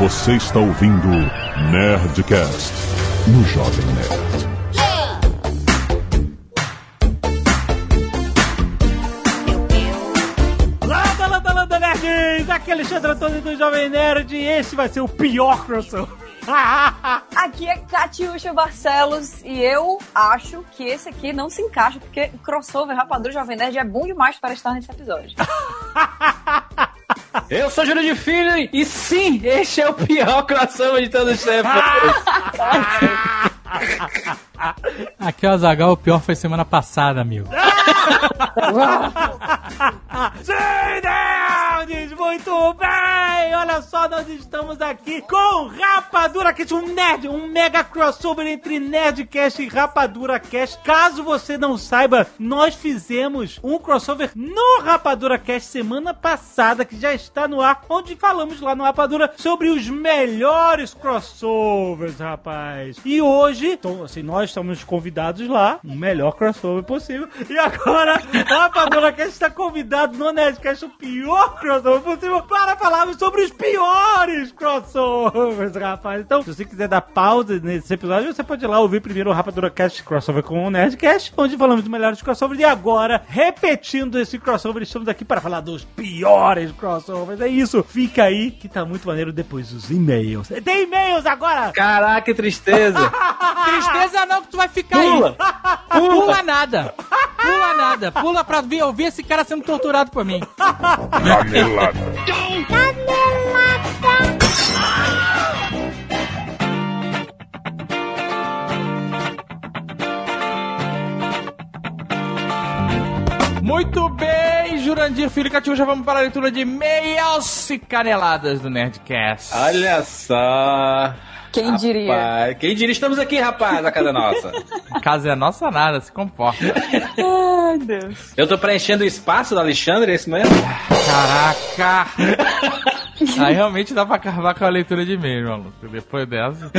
Você está ouvindo Nerdcast no Jovem Nerd. Landa, landa, landa, nerds! Aqui é Alexandre Antônio do Jovem Nerd e esse vai ser o pior crossover. Aqui é Catiuxa Barcelos e eu acho que esse aqui não se encaixa, porque o crossover Rapadura Jovem Nerd é bom demais para estar nesse episódio. Eu sou Júlio de Filho e sim, este é o pior crossover de todos os tempos. Aqui é o Azagal, o pior foi semana passada, amigo. Sim! Muito bem! Olha só, nós estamos aqui com Rapadura Cast, um nerd, um mega crossover entre Nerdcast e Rapadura Cast. Caso você não saiba, nós fizemos um crossover no Rapadura Cast semana passada, que já está no ar, onde falamos lá no Rapadura sobre os melhores crossovers, rapaz. E hoje, então, assim, nós estamos convidados lá, o melhor crossover possível. E agora, Rapadura Cast está convidado no Nerdcast, o pior crossover possível, para falarmos sobre os piores crossovers, rapaz. Então, se você quiser dar pausa nesse episódio, você pode ir lá ouvir primeiro o Rapadura Cast crossover com o Nerdcast, onde falamos dos melhores crossovers. E agora, repetindo esse crossover, estamos aqui para falar dos piores crossovers. É isso. Fica aí, que tá muito maneiro depois dos e-mails. Tem e-mails agora! Caraca, que tristeza. Tristeza não que tu vai ficar Pula. aí. Pula nada. Pula nada. Pula pra ver, ouvir esse cara sendo torturado por mim. Canelada. Muito bem, Jurandir Filho e Catiuxa, vamos para a leitura de meias e caneladas do Nerdcast. Olha só. Quem diria? Rapaz, quem diria? Estamos aqui, rapaz, a casa nossa. A casa é nossa nada, se comporta. Ai, Deus. Eu tô preenchendo o espaço do Alexandre, é isso mesmo? Caraca! Aí realmente dá pra acabar com a leitura de e-mail, maluco. Depois dessa.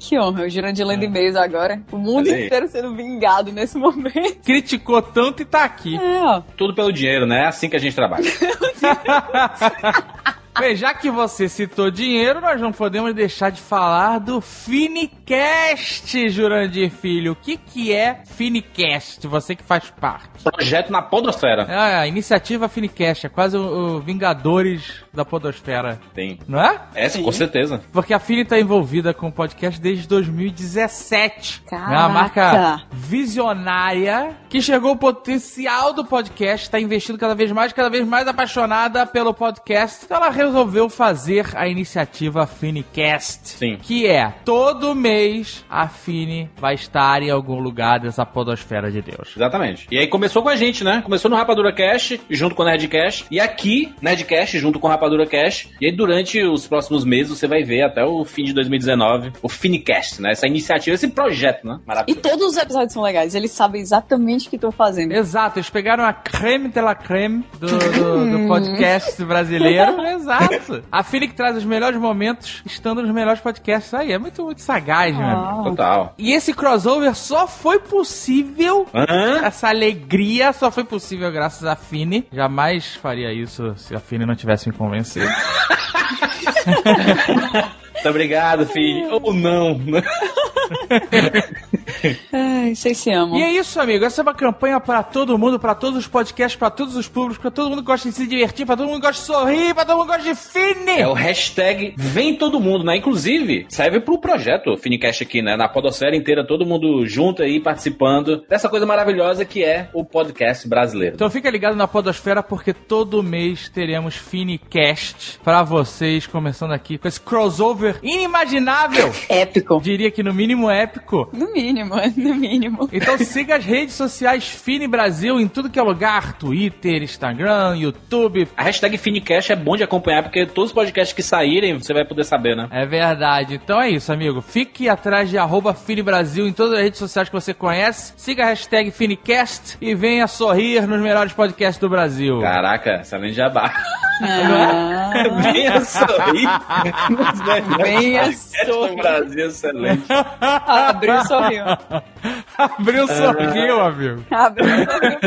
Que honra, o Jurandir lendo e-mails agora. O mundo Olha aí. inteiro sendo vingado nesse momento. Criticou tanto e tá aqui. É, ó. Tudo pelo dinheiro, né? É assim que a gente trabalha. Bem, já que você citou dinheiro, nós não podemos deixar de falar do Finicast, Jurandir Filho. O que, que é Finicast? Você que faz parte. Projeto na podosfera. É, a iniciativa Finicast, é quase o, o Vingadores da Podosfera, Tem. não é? Essa, com certeza. Porque a Fini tá envolvida com o podcast desde 2017. Caraca. É uma marca visionária que chegou o potencial do podcast, tá investindo cada vez mais, cada vez mais apaixonada pelo podcast. Então ela resolveu fazer a iniciativa Finicast. Sim. Que é, todo mês a Fini vai estar em algum lugar dessa podosfera de Deus. Exatamente. E aí começou com a gente, né? Começou no Rapadura Cash, junto com o Nerdcast. E aqui, Nerdcast, junto com o Rapadura Cash. E aí, durante os próximos meses, você vai ver até o fim de 2019 o Finicast, né? Essa iniciativa, esse projeto, né? E Maravilhoso. todos os episódios são legais, eles sabem exatamente o que estão fazendo. Exato, eles pegaram a creme de la creme do, do, do podcast brasileiro. Exato. A Fini que traz os melhores momentos estando nos melhores podcasts. Aí, é muito, muito sagaz, amigo. Ah. Total. E esse crossover só foi possível. Hã? Essa alegria só foi possível graças à Fini. Jamais faria isso se a Fini não tivesse me convencido. Muito obrigado, filho. Ou não. Ai, vocês se amam. E é isso, amigo. Essa é uma campanha pra todo mundo, pra todos os podcasts, pra todos os públicos, pra todo mundo que gosta de se divertir, pra todo mundo que gosta de sorrir, pra todo mundo que gosta de Fini. É o hashtag Vem Todo Mundo, né? Inclusive, serve pro projeto Finicast aqui, né? Na podosfera inteira, todo mundo junto aí, participando dessa coisa maravilhosa que é o podcast brasileiro. Então fica ligado na Podosfera porque todo mês teremos Finicast pra vocês, começando aqui com esse crossover inimaginável. Épico. Diria que no mínimo épico. No mínimo, no mínimo. Então siga as redes sociais Fini Brasil em tudo que é lugar: Twitter, Instagram, YouTube. A hashtag Finicast é bom de acompanhar, porque todos os podcasts que saírem, você vai poder saber, né? É verdade. Então é isso, amigo. Fique atrás de arroba Fini Brasil em todas as redes sociais que você conhece. Siga a hashtag Finicast e venha sorrir nos melhores podcasts do Brasil. Caraca, excelente jabá. Ah, Venha sorrir. Melhores Venha sorrir. Brasil, excelente. abriu e sorriu. Abriu sorriu, amigo. Abriu e sorriu.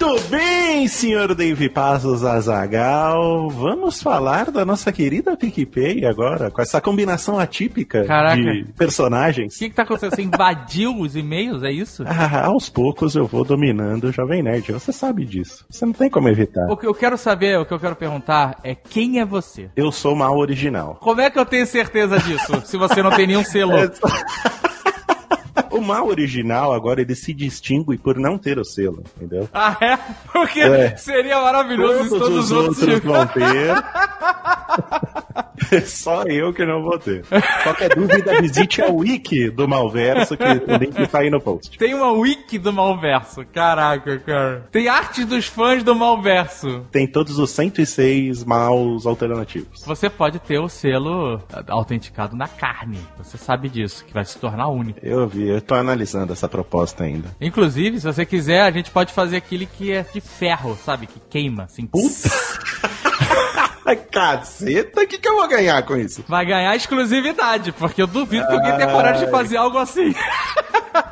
Muito bem, senhor Dave Passos Azagal. Vamos falar da nossa querida PicPay agora, com essa combinação atípica Caraca. de personagens. O que, que tá acontecendo? Você invadiu os e-mails, é isso? Ah, aos poucos eu vou dominando o Jovem Nerd. Você sabe disso. Você não tem como evitar. O que eu quero saber, o que eu quero perguntar é quem é você? Eu sou mal original. Como é que eu tenho certeza disso, se você não tem nenhum selo? O mal original, agora, ele se distingue por não ter o selo, entendeu? Ah, é? Porque É. seria maravilhoso se Todos todos os os outros... outros vão ter. Só eu que não vou ter. Qualquer dúvida, visite a wiki do Malverso, que o link tá aí no post. Tem uma wiki do Malverso. Caraca, cara. Tem arte dos fãs do Malverso. Tem todos os 106 maus alternativos. Você pode ter o selo autenticado na carne. Você sabe disso, que vai se tornar único. Eu vi, eu tô analisando essa proposta ainda. Inclusive, se você quiser, a gente pode fazer aquele que é de ferro, sabe? Que queima, assim. Ai, caceta, o que, que eu vou ganhar com isso? Vai ganhar exclusividade, porque eu duvido que alguém tenha coragem de fazer algo assim.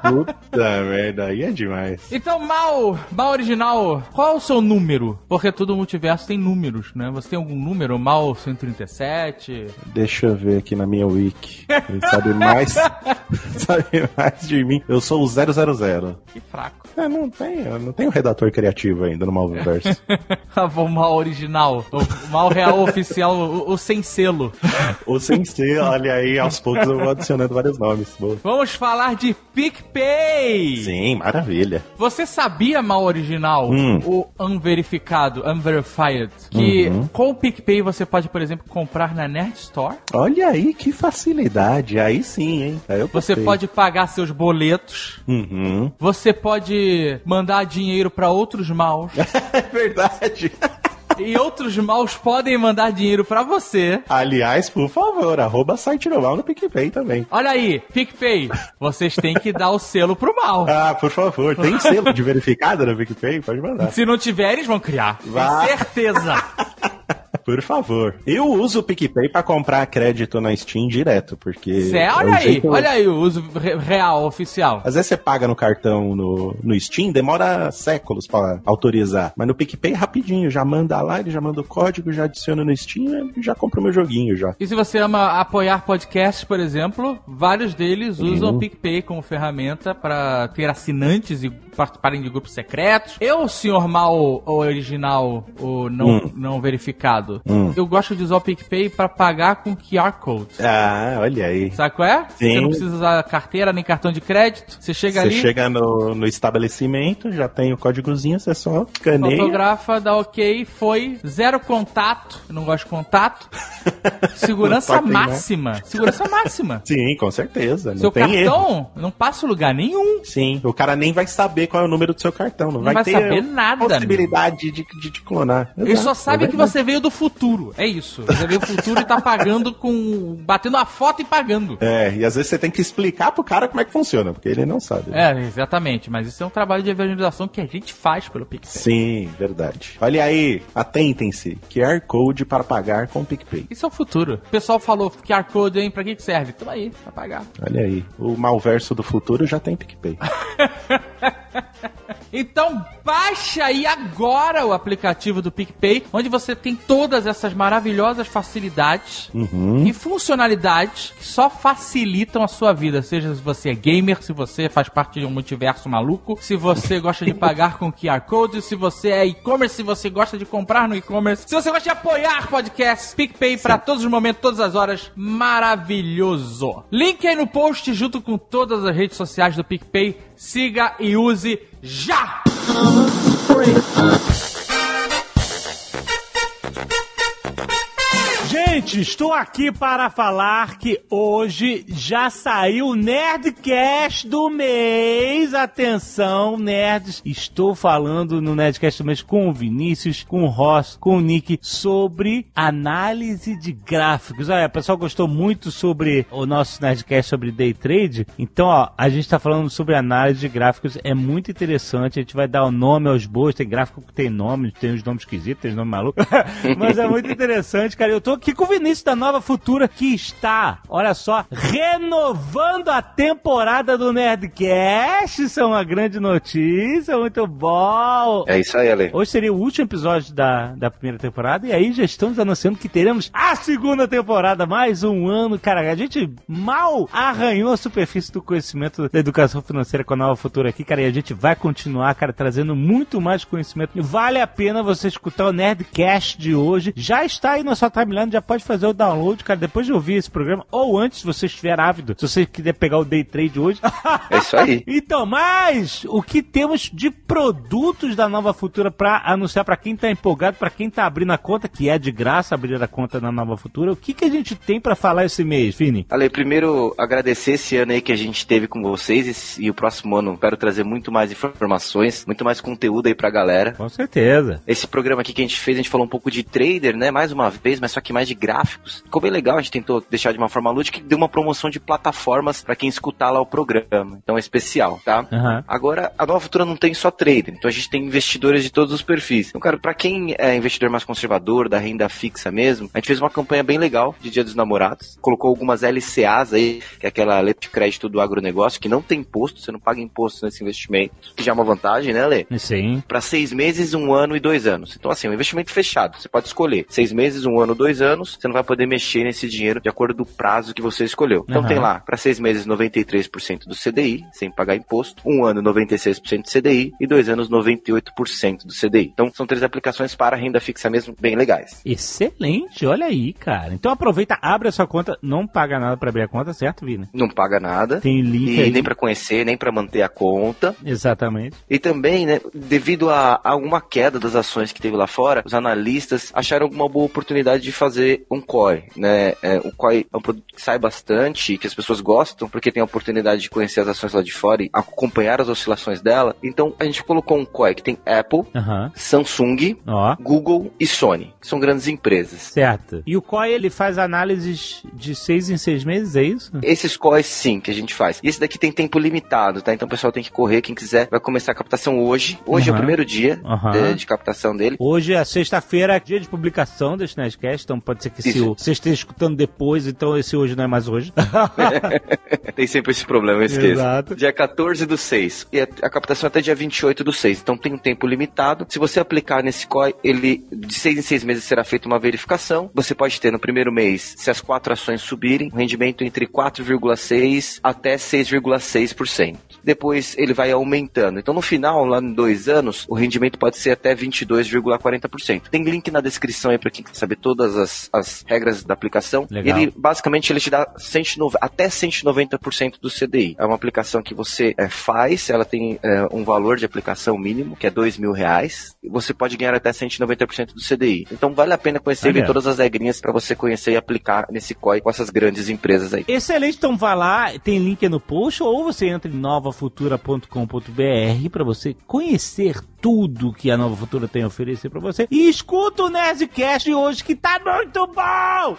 Puta merda, aí é demais. Então, mal, mal original, qual é o seu número? Porque todo multiverso tem números, né? Você tem algum número? Mal 137? Deixa eu ver aqui na minha wiki. Ele sabe mais, sabe mais de mim. Eu sou o 000. Que fraco. É, não tem, não tenho redator criativo ainda no Malverso. Ah, o mal original. Mal real oficial, o, o sem selo. Ou sem ser, olha aí, aos poucos eu vou adicionando vários nomes. Boa. Vamos falar de PicPay. Sim, maravilha. Você sabia, mal original, Hum. o unverificado, unverified, que Uhum. com o PicPay você pode, por exemplo, comprar na Nerd Store? Olha aí que facilidade. Aí sim, hein? Aí Você pode pagar seus boletos. Uhum. Você pode mandar dinheiro pra outros maus. É verdade. e outros maus podem mandar dinheiro pra você. Aliás, por favor, arroba site normal no PicPay também. Olha aí, PicPay, vocês têm que dar o selo pro mal. Ah, por favor, tem selo de verificado no PicPay? Pode mandar. Se não tiver, eles vão criar. Tenho Vai. certeza. Por favor. Eu uso o PicPay pra comprar crédito na Steam direto, porque. Cê, é olha o aí, jeito- olha aí o uso re- real, oficial. Às vezes você paga no cartão no, no Steam, demora séculos pra autorizar. Mas no PicPay, rapidinho, já manda lá, ele já manda o código, já adiciona no Steam e já compra o meu joguinho já. E se você ama apoiar podcasts, por exemplo, vários deles usam o PicPay como ferramenta para ter assinantes e participarem de grupos secretos. Eu, senhor mal original, o não, Hum. não verificado, Hum. eu gosto de usar o PicPay para pagar com QR Code. Ah, olha aí. Sabe qual é? Sim. Você não precisa usar carteira nem cartão de crédito. Você chega Você ali, chega no, no estabelecimento, já tem o códigozinho, você só escaneia. fotografa, dá ok, foi, zero contato. Eu não gosto de contato. Segurança Não né? máxima. Segurança máxima. Sim, com certeza. Não Seu tem erro. cartão não passa lugar nenhum. Sim, o cara nem vai saber qual é o número do seu cartão. Não, Não vai, vai ter saber nada, possibilidade de, de te clonar. Ele só Exato, sabe é que você veio do futuro. É isso. Você veio do futuro e tá pagando com. batendo a foto e pagando. É, e às vezes você tem que explicar pro cara como é que funciona, porque ele não sabe. É, exatamente. Mas isso é um trabalho de evangelização que a gente faz pelo PicPay. Sim, verdade. Olha aí, atentem-se. QR Code para pagar com o PicPay. Isso é o futuro. O pessoal falou QR Code, hein? Pra que que serve? Tamo aí, pra pagar. Olha aí, o malverso do futuro já tem PicPay. Então baixa aí agora o aplicativo do PicPay, onde você tem todas essas maravilhosas facilidades Uhum. e funcionalidades que só facilitam a sua vida. Seja se você é gamer, se você faz parte de um multiverso maluco, se você gosta de pagar com QR Code, se você é e-commerce, se você gosta de comprar no e-commerce, se você gosta de apoiar podcasts, PicPay para todos os momentos, todas as horas, maravilhoso. Link aí no post junto com todas as redes sociais do PicPay. Siga e use já! Gente, estou aqui para falar que hoje já saiu o Nerdcast do mês. Atenção, nerds. Estou falando no Nerdcast do mês com o Vinícius, com o Ross, com o Nick sobre análise de gráficos. Olha, o pessoal gostou muito sobre o nosso Nerdcast sobre day trade. Então, ó, a gente está falando sobre análise de gráficos. É muito interessante. A gente vai dar o nome aos boas. Tem gráfico que tem nome, tem os nomes esquisitos, tem os nomes malucos. Mas é muito interessante, cara. Eu tô aqui com início da nova futura que está, olha só, renovando a temporada do Nerdcast. Isso é uma grande notícia, muito bom. É isso aí, Ale. Hoje seria o último episódio da, da primeira temporada e aí já estamos anunciando que teremos a segunda temporada, mais um ano. Cara, a gente mal arranhou a superfície do conhecimento da educação financeira com a nova futura aqui, cara, e a gente vai continuar, cara, trazendo muito mais conhecimento. Vale a pena você escutar o Nerdcast de hoje. Já está aí na sua timeline, já pode fazer o download, cara, depois de ouvir esse programa, ou antes, se você estiver ávido, se você quiser pegar o day trade hoje. É isso aí. Então, mas o que temos de produtos da Nova Futura para anunciar para quem tá empolgado, para quem tá abrindo a conta, que é de graça abrir a conta na Nova Futura, o que que a gente tem para falar esse mês, Vini? Ale, primeiro agradecer esse ano aí que a gente teve com vocês e, e o próximo ano quero trazer muito mais informações, muito mais conteúdo aí pra galera. Com certeza. Esse programa aqui que a gente fez, a gente falou um pouco de trader, né? Mais uma vez, mas só que mais de gráficos. Ficou bem legal, a gente tentou deixar de uma forma lúdica que deu uma promoção de plataformas para quem escutar lá o programa. Então é especial, tá? Aham. Agora, a Nova Futura não tem só trader, então a gente tem investidores de todos os perfis. Então, cara, pra quem é investidor mais conservador, da renda fixa mesmo, a gente fez uma campanha bem legal de Dia dos Namorados. Colocou algumas LCAs aí, que é aquela letra de crédito do agronegócio, que não tem imposto, você não paga imposto nesse investimento, que já é uma vantagem, né, Lê? Sim. Para seis meses, um ano e dois anos. Então, assim, um investimento fechado. Você pode escolher seis meses, um ano, dois anos. Você não vai poder mexer nesse dinheiro de acordo com o prazo que você escolheu. Então, Aham. tem lá, para seis meses, 93% do CDI, sem pagar imposto. Um ano, 96% do CDI. E dois anos, 98% do CDI. Então, são três aplicações para renda fixa mesmo, bem legais. Excelente, olha aí, cara. Então aproveita, abre a sua conta, não paga nada para abrir a conta, certo, Vini? Não paga nada. Tem link E aí. nem para conhecer, nem para manter a conta. Exatamente. E também, né, devido a alguma queda das ações que teve lá fora, os analistas acharam uma boa oportunidade de fazer um COI, né? É, o COI é um produto que sai bastante, que as pessoas gostam, porque tem a oportunidade de conhecer as ações lá de fora e acompanhar as oscilações dela. Então, a gente colocou um COI que tem Apple. Samsung, Ó. Google e Sony, que são grandes empresas. Certo. E o COI, ele faz análises de seis em seis meses, é isso? Esses COIs sim que a gente faz. E esse daqui tem tempo limitado, tá? Então o pessoal tem que correr, quem quiser vai começar a captação hoje. Hoje é o primeiro dia de, de captação dele. Hoje é sexta-feira, dia de publicação desse Nerdcast, então pode ser que se você esteja escutando depois, então esse hoje não é mais hoje. Tem sempre esse problema, eu esqueço. Exato. Dia 14 do 6. E a, a captação é até dia 28 do 6. Então tem um tempo limitado. Se você aplicar nesse COI, ele de 6 em 6 meses será feita uma verificação. Você pode ter no primeiro mês, se as quatro ações subirem, um rendimento entre 4,6% até 6,6%. Depois ele vai aumentando. Então no final, lá em dois anos, o rendimento pode ser até 22,40%. Tem link na descrição aí para quem quer saber todas as, as regras da aplicação. Legal. Ele basicamente ele te dá 190, até 190% do CDI. É uma aplicação que você é, faz, ela tem é, um valor de aplicação mínimo, que é dois mil reais. E Você pode ganhar até 190% do CDI. Então vale a pena conhecer todas as regrinhas para você conhecer e aplicar nesse COI com essas grandes empresas aí. Excelente, então vá lá, tem link no post, ou você entra em novafutura.com.br para você conhecer tudo que a Nova Futura tem a oferecer para você. E escuta o Nerdcast de hoje que tá muito bom!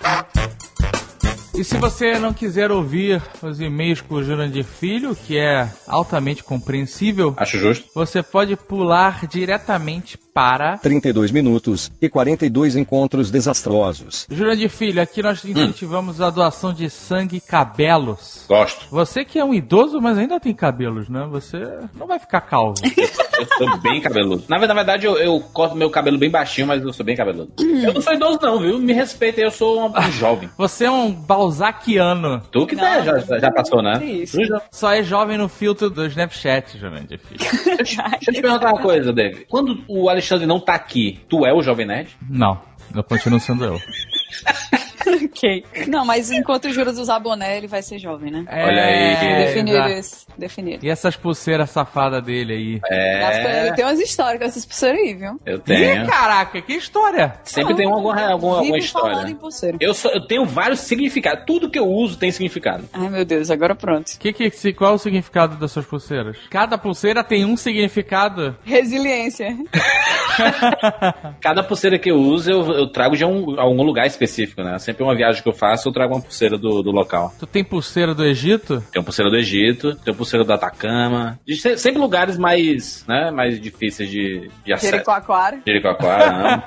E se você não quiser ouvir os e-mails com o Jurandir Filho, que é altamente compreensível, Acho justo. você pode pular diretamente para 32 minutos e 42 encontros desastrosos. Jurandir Filho, aqui nós incentivamos a doação de sangue e cabelos. Gosto. Você que é um idoso, mas ainda tem cabelos, né? Você não vai ficar calvo. Eu sou bem cabeludo. Na, ve- na verdade, eu, eu corto meu cabelo bem baixinho, mas eu sou bem cabeludo. Eu não sou idoso, não, viu? Me respeita, eu sou um jovem. Você é um balzaquiano. Tu que tá, já, já- já passou, né? Isso. Já- Só é jovem no filtro do Snapchat, Jurandir Filho. Deixa, deixa eu te perguntar uma coisa, Dave. Quando o Alexandre não tá aqui, tu é o Jovem Nerd? Não, eu continuo sendo eu. ok. Não, mas enquanto os juros usar boné, ele vai ser jovem, né? Olha aí. É, Definido isso. Definido. E essas pulseiras safadas dele aí? É, Ele tem umas histórias com essas pulseiras aí, viu? eu Ih, tenho. caraca, que história! Sempre tem alguma, alguma, alguma falando história. em pulseira. Eu, sou- eu tenho vários significados. Tudo que eu uso tem significado. Ai, meu Deus, agora pronto. Que, que, se- qual é o significado das suas pulseiras? Cada pulseira tem um significado. Resiliência. Cada pulseira que eu uso, eu, eu trago de um, algum lugar específico, né? Eu sempre Sempre uma viagem que eu faço, eu trago uma pulseira do, do local. Tu tem pulseira do Egito? Tem pulseira do Egito, tem pulseira do Atacama. De se- sempre lugares mais, né, mais difíceis de, de acesso. Jericoacoara. Jericoacoara, não.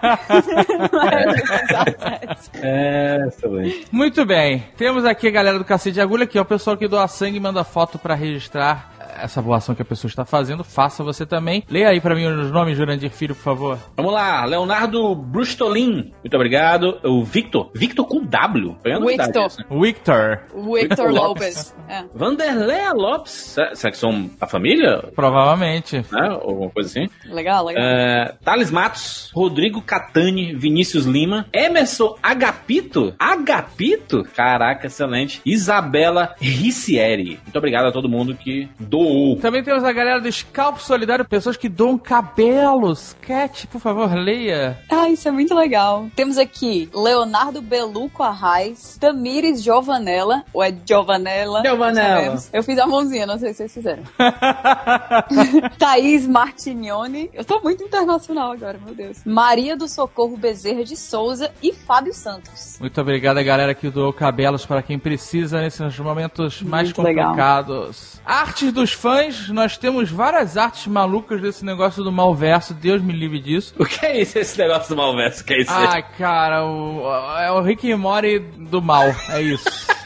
É, excelente. Muito bem. Temos aqui a galera do Cacete de Agulha, que é o pessoal que doa sangue e manda foto pra registrar essa boa ação que a pessoa está fazendo. Faça você também. Leia aí pra mim os nomes, Jurandir Filho, por favor. Vamos lá, Leonardo Brustolin. Muito obrigado. O Victor. Victor com W. Victor. isso, né? Victor, Victor Lopes. Lopes. É. Vanderlei Lopes. Será que são a família? provavelmente. Né? Ou alguma coisa assim. Legal, legal. É, Thales Matos, Rodrigo Catani, Vinícius Lima, Emerson Agapito, Agapito, caraca, excelente, Isabela Ricieri. Muito obrigado a todo mundo que doou. Também temos a galera do Scalp Solidário, pessoas que doam cabelos. Cat, por favor, leia. Ah, isso é muito legal. Temos aqui Leonardo Beluco Arraes, Tamires Giovanella, ou é Giovanella? Giovanella. Eu fiz a mãozinha, não sei se vocês fizeram. Thaís Martignoni. Eu tô muito internacional agora, meu Deus. Maria do Socorro Bezerra de Souza e Fábio Santos. Muito obrigado a galera que doou cabelos para quem precisa nesses momentos mais Muito legal. complicados. Artes dos fãs, nós temos várias artes malucas desse negócio do malverso, Deus me livre disso. O que é isso, esse negócio do Malverso? O que é isso? Ai, cara, o, é o Rick e Morty do mal, é isso.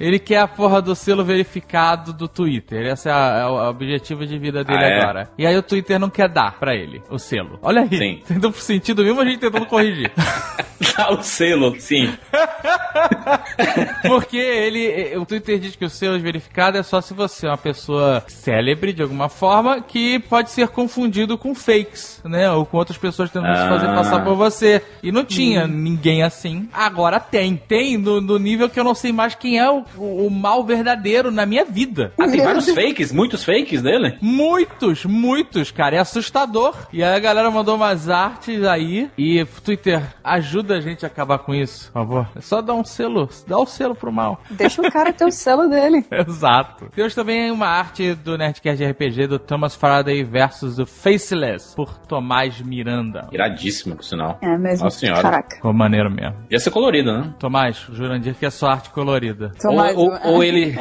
Ele quer a porra do selo verificado do Twitter. Esse é, a- é o objetivo de vida dele Ah, é? agora. E aí o Twitter não quer dar pra ele o selo. Olha aí. Sim. Tendo sentido mesmo a gente tentando corrigir. Dá o selo, sim. Porque ele. O Twitter diz que o selo verificado é só se você é uma pessoa célebre de alguma forma que pode ser confundido com fakes, né? Ou com outras pessoas tentando se fazer Ah. passar por você. E não tinha ninguém assim. Agora tem. Tem no, no nível que eu não sei mais quem é o, o, o mal verdadeiro na minha vida. Ah, tem vários fakes, muitos fakes dele? Muitos, muitos, cara. É assustador. E aí a galera mandou umas artes aí. E Twitter, ajuda a gente a acabar com isso, por favor. É só dar um selo. Dá o selo pro mal. Deixa o cara ter o selo dele. Exato. Temos também uma arte do Nerdcast RPG do Thomas Faraday versus o Faceless, por Tomás Miranda. Iradíssimo, por sinal. É mesmo. Nossa senhora. Caraca. Ficou maneiro mesmo. Ia ser colorido, né? Tomás, o Jurandir que é só arte colorida. Tomás, ou, ou, ou ele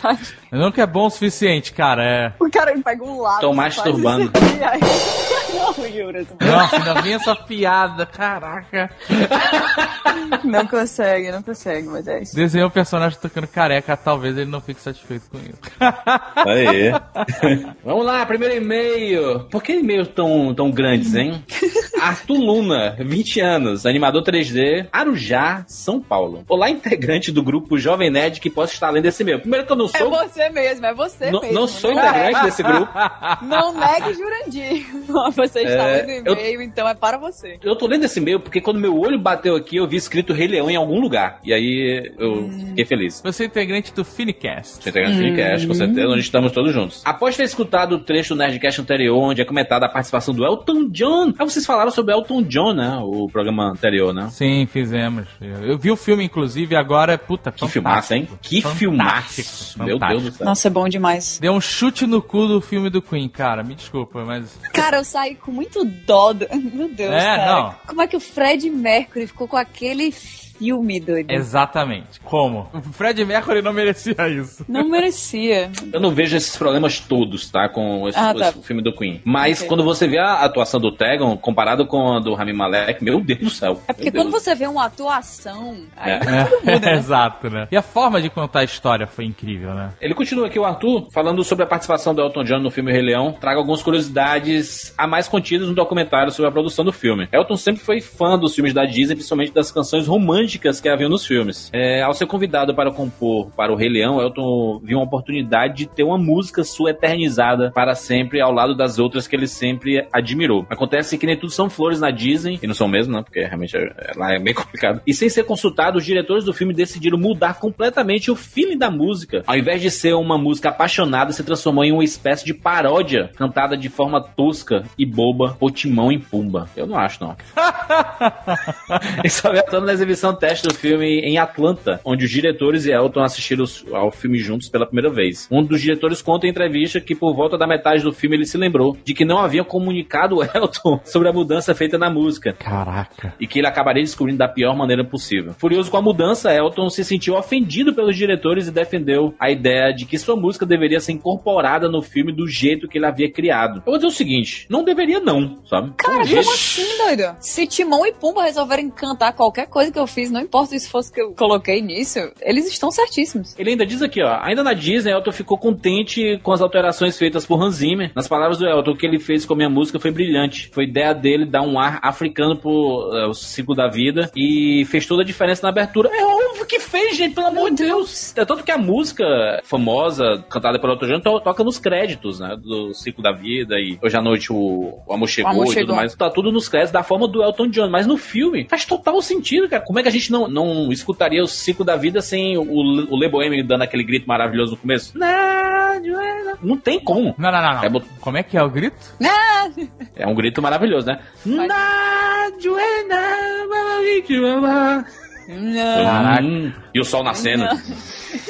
Nunca é bom o suficiente, cara. É. O cara pega um lápis. Tô masturbando. aí- Não. Nossa, ainda vem essa piada, caraca. Não consegue, não consegue, mas é isso. Desenhou o personagem tocando careca, talvez ele não fique satisfeito com isso. Aí. Vamos lá, primeiro e-mail. Por que e-mails tão, tão grandes, hein? Arthur Luna, 20 anos, animador 3D, Arujá, São Paulo. Olá, integrante do grupo Jovem Nerd que posso estar lendo esse e-mail. Primeiro que eu não É sou. Você mesmo, é você não, mesmo. não sou Não é- integrante desse grupo. Não negue Jurandir. Você está É, lendo o e-mail, então é para você. Eu tô lendo esse e-mail porque quando meu olho bateu aqui, eu vi escrito Rei Leão em algum lugar. E aí eu fiquei feliz. Você é integrante do Finicast. Você tem no Finicast, com certeza, onde estamos todos juntos. Após ter escutado o trecho do Nerdcast anterior, onde é comentada a participação do Elton John. Ah, vocês falaram sobre Elton John, né? O programa anterior, né? Sim, fizemos. Eu eu vi o filme, inclusive, agora, puta, Que filmaço, hein? Que Fantástico, filmaço. Meu Deus fantástico. do céu. Nossa, é bom demais. Deu um chute no cu do filme do Queen, cara. Me desculpa, mas. Cara, eu saí com muito dó. do- Meu Deus, É, cara. não. Como é que o Fred Mercury ficou com aquele filme, doido? Exatamente. Como? O Fred Mercury não merecia isso. Não merecia. Eu não vejo esses problemas todos, tá? Com esse, Ah, tá. esse filme do Queen. Mas Ok. quando você vê a atuação do Tegon, comparado com a do Rami Malek, meu Deus do céu. É porque quando você vê uma atuação, aí É. tudo muda, né? Exato, né? E a forma de contar a história foi incrível, né? Ele continua aqui, o Arthur, falando sobre a participação do Elton John no filme Rei Leão. Traga algumas curiosidades a mais contidas no documentário sobre a produção do filme. Elton sempre foi fã dos filmes da Disney, principalmente das canções românticas que haviam nos filmes. É, ao ser convidado para compor para o Rei Leão, Elton viu uma oportunidade de ter uma música sua eternizada para sempre ao lado das outras que ele sempre admirou. Acontece que nem tudo são flores na Disney, e não são mesmo, né? Porque realmente é- é- lá é bem complicado. E sem ser consultado, os diretores do filme decidiram mudar completamente o feeling da música. Ao invés de ser uma música apaixonada, se transformou em uma espécie de paródia cantada de forma tosca e boba por Timão e Pumba. Eu não acho, não. Foi atuando na exibição teste do filme em Atlanta, onde os diretores e Elton assistiram ao filme juntos pela primeira vez. Um dos diretores conta em entrevista que por volta da metade do filme ele se lembrou de que não havia comunicado o Elton sobre a mudança feita na música Caraca. e que ele acabaria descobrindo da pior maneira possível. Furioso com a mudança, Elton se sentiu ofendido pelos diretores e defendeu a ideia de que sua música deveria ser incorporada no filme do jeito que ele havia criado. Eu vou dizer o seguinte, não deveria não, sabe? Cara, como assim, doido? Se Timão e Pumba resolverem cantar qualquer coisa que eu fiz, não importa se fosse que eu coloquei nisso, eles estão certíssimos. Ele ainda diz aqui, ó, ainda na Disney, Elton ficou contente com as alterações feitas por Hans Zimmer. Nas palavras do Elton, o que ele fez com a minha música foi brilhante. Foi ideia dele dar um ar africano pro eh, o ciclo da vida e fez toda a diferença na abertura. É óbvio que fez, gente, pelo amor de Deus. É tanto que a música famosa, cantada pelo Elton John, to- toca nos créditos, né, do ciclo da vida e hoje à noite o, o Amor Chegou Amor e tudo Chegou. mais. Tá tudo nos créditos da forma do Elton John, mas no filme faz total sentido, cara. Como é que a gente não, não escutaria o ciclo da vida sem o, o Le dando aquele grito maravilhoso no começo? Não, Joana. Não tem como. Não, não, não, não. É bot- Como é que é o grito? É um grito maravilhoso, né? Mama, Caraca. E o sol nascendo.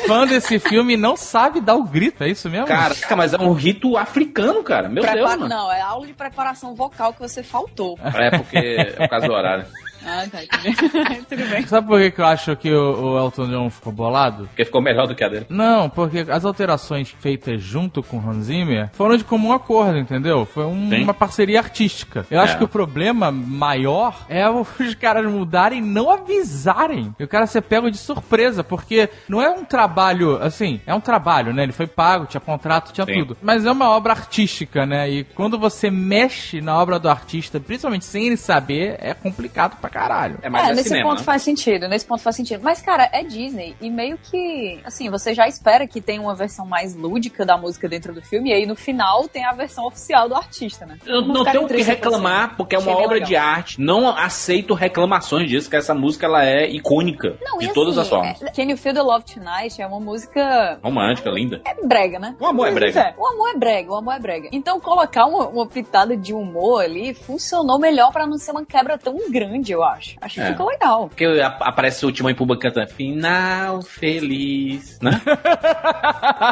Fã desse filme não sabe dar o grito, é isso mesmo? Caraca, mas é um rito africano, cara. Meu Deus, Prepara- mano. Não, é aula de preparação vocal que você faltou. É porque é por causa do horário. Ah, tá, tudo bem. Sabe por que, eu acho que o, o Elton John ficou bolado? Porque ficou melhor do que a dele. Não, porque as alterações feitas junto com Hans Zimmer foram de comum acordo, entendeu? Foi um- uma parceria artística. Eu acho É. que o problema maior é os caras mudarem e não avisarem. E o cara ser pego de surpresa, porque não é um trabalho, assim, é um trabalho, né? Ele foi pago, tinha contrato, tinha Sim. tudo. Mas é uma obra artística, né? E quando você mexe na obra do artista, principalmente sem ele saber, é complicado pra caralho. É mais é, é nesse cinema, ponto né? faz sentido, nesse ponto faz sentido. Mas, cara, é Disney. E meio que, assim, você já espera que tenha uma versão mais lúdica da música dentro do filme. E aí, no final, tem a versão oficial do artista, né? Eu não tenho o que reclamar, porque é uma obra legal. de arte. Não aceito reclamações disso, que essa música ela é icônica Não, de todas assim, as formas. é- Can You Feel the Love Tonight é uma música Romântica, linda. é brega, né? O amor é brega. é, o amor é brega, o amor é brega. Então colocar uma, uma pitada de humor ali funcionou melhor pra não ser uma quebra tão grande, eu acho. Acho que É. ficou legal. Porque a- aparece o Timão e Pumba cantando Final Feliz, né?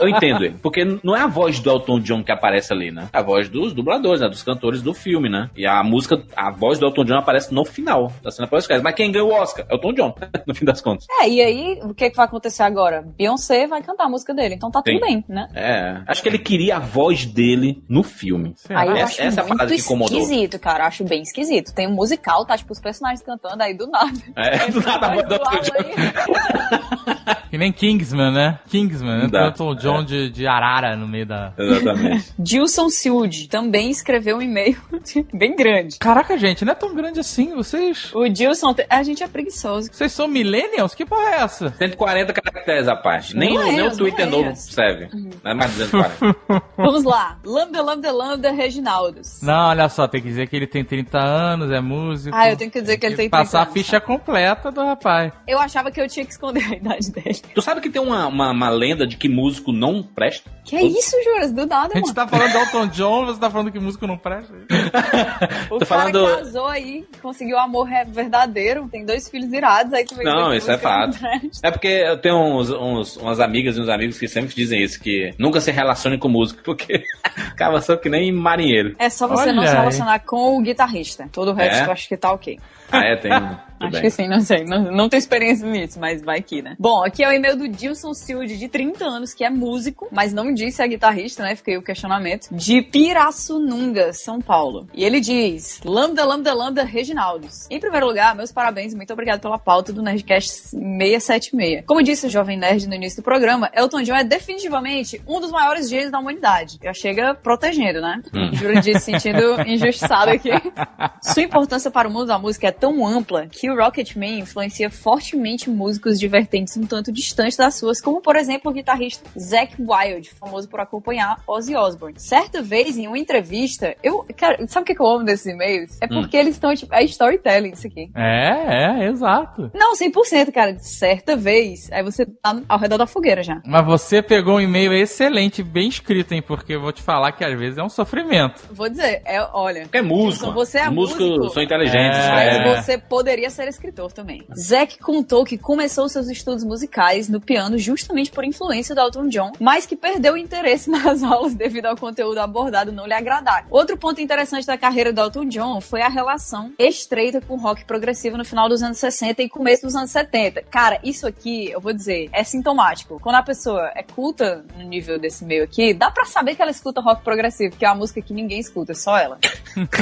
Eu entendo ele. Porque não é a voz do Elton John que aparece ali, né? É a voz dos dubladores, né? Dos cantores do filme, né? E a música, a voz do Elton John aparece no final da cena pós-crédito. Mas quem ganhou o Oscar? Elton John, no fim das contas. É, e aí, o que, que vai acontecer agora? Beyoncé vai cantar a música dele, então tá Sim. tudo bem, né? É. Acho que ele queria a voz dele no filme. Aí eu Essa- acho essa é muito que incomodou. esquisito, cara. Acho bem esquisito. Tem um musical, tá? Tipo, os personagens cantando aí do nada. É, do nada a voz do Elton John. Que nem Kingsman, né? Kingsman, né? Elton John de, de arara no meio da... Exatamente. Gilson Silde também escreveu um e-mail bem grande. Caraca, gente, não é tão grande assim, vocês... O Gilson, te- a gente é preguiçoso. Vocês são millennials? Que porra é essa? 140 caracteres a parte. Nem, Não é, nem o não Twitter é novo serve. Não é mais 240. Vamos lá. Lambda, lambda, lambda, Reginaldos. Não, olha só, tem que dizer que ele tem 30 anos, é músico. Ah, eu tenho que dizer que ele tem 30 Passar a anos. ficha completa do rapaz. Eu achava que eu tinha que esconder a idade dele. tu sabe que tem uma, uma, uma lenda de que músico não presta? Que é isso, Juras? Do nada, A gente mano. tá falando do Elton John, você tá falando que músico não presta? O Tô cara falando- casou aí, conseguiu amor verdadeiro, tem dois filhos irados, aí tu vem Não, isso é não fato. É porque eu tenho uns, uns- umas amigas e uns amigos que sempre dizem isso, que nunca se relacione com músico, porque acaba sendo que nem marinheiro. É só você não Olha se aí. relacionar com o guitarrista. Todo o resto É? eu acho que tá ok. Ah, é, tem. Acho bem. que sim, não sei. Não, não tenho experiência nisso, mas vai que, né? Bom, aqui é o e-mail do Dilson Silde, de 30 anos, que é músico, mas não disse se é guitarrista, né? Fiquei o questionamento. De Pirassununga, São Paulo. E ele diz: Lambda, lambda, lambda, Reginaldos. Em primeiro lugar, meus parabéns e muito obrigado pela pauta do Nerdcast 676. Como disse o Jovem Nerd no início do programa, Elton John é definitivamente um dos maiores gênios da humanidade. Já chega protegendo, né? Hum. Juro de se sentindo injustiçado aqui. Sua importância para o mundo da música é tão ampla que o Rocketman influencia fortemente músicos de vertentes um tanto distantes das suas, como por exemplo o guitarrista Zack Wild, famoso por acompanhar Ozzy Osbourne. Certa vez, em uma entrevista, eu. Cara, sabe o que eu amo desses e-mails? É porque eles estão, tipo, é storytelling isso aqui. É, é, exato. Não, 100%, cara. Certa vez. Aí você tá ao redor da fogueira já. Mas você pegou um e-mail excelente, bem escrito, hein? Porque eu vou te falar que às vezes é um sofrimento. Vou dizer, é, olha. Porque é músico. Você é Os músicos músico. são inteligentes, É. Mas você poderia ser ser escritor também. Zack contou que começou seus estudos musicais no piano justamente por influência do Elton John, mas que perdeu o interesse nas aulas devido ao conteúdo abordado não lhe agradar. Outro ponto interessante da carreira do Elton John foi a relação estreita com o rock progressivo no final dos anos 60 e começo dos anos 70. Cara, isso aqui, eu vou dizer, é sintomático. Quando a pessoa é culta no nível desse meio aqui, dá pra saber que ela escuta rock progressivo, que é uma música que ninguém escuta, só ela.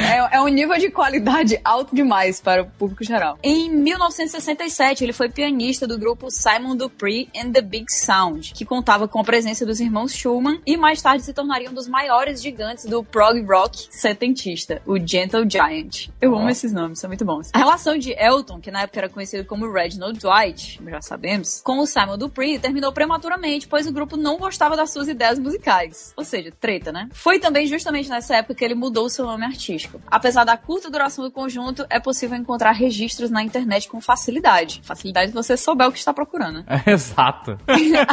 é, é um nível de qualidade alto demais para o público geral. Em 1967, ele foi pianista do grupo Simon Dupree and the Big Sound, que contava com a presença dos irmãos Schumann e mais tarde se tornaria um dos maiores gigantes do prog rock setentista, o Gentle Giant. Eu amo esses nomes, são muito bons. A relação de Elton, que na época era conhecido como Reginald Dwight, já sabemos, com o Simon Dupree terminou prematuramente, pois o grupo não gostava das suas ideias musicais. Ou seja, treta, né? Foi também justamente nessa época que ele mudou seu nome artístico. Apesar da curta duração do conjunto, é possível encontrar registros na internet com facilidade. Facilidade você souber o que está procurando. É, exato.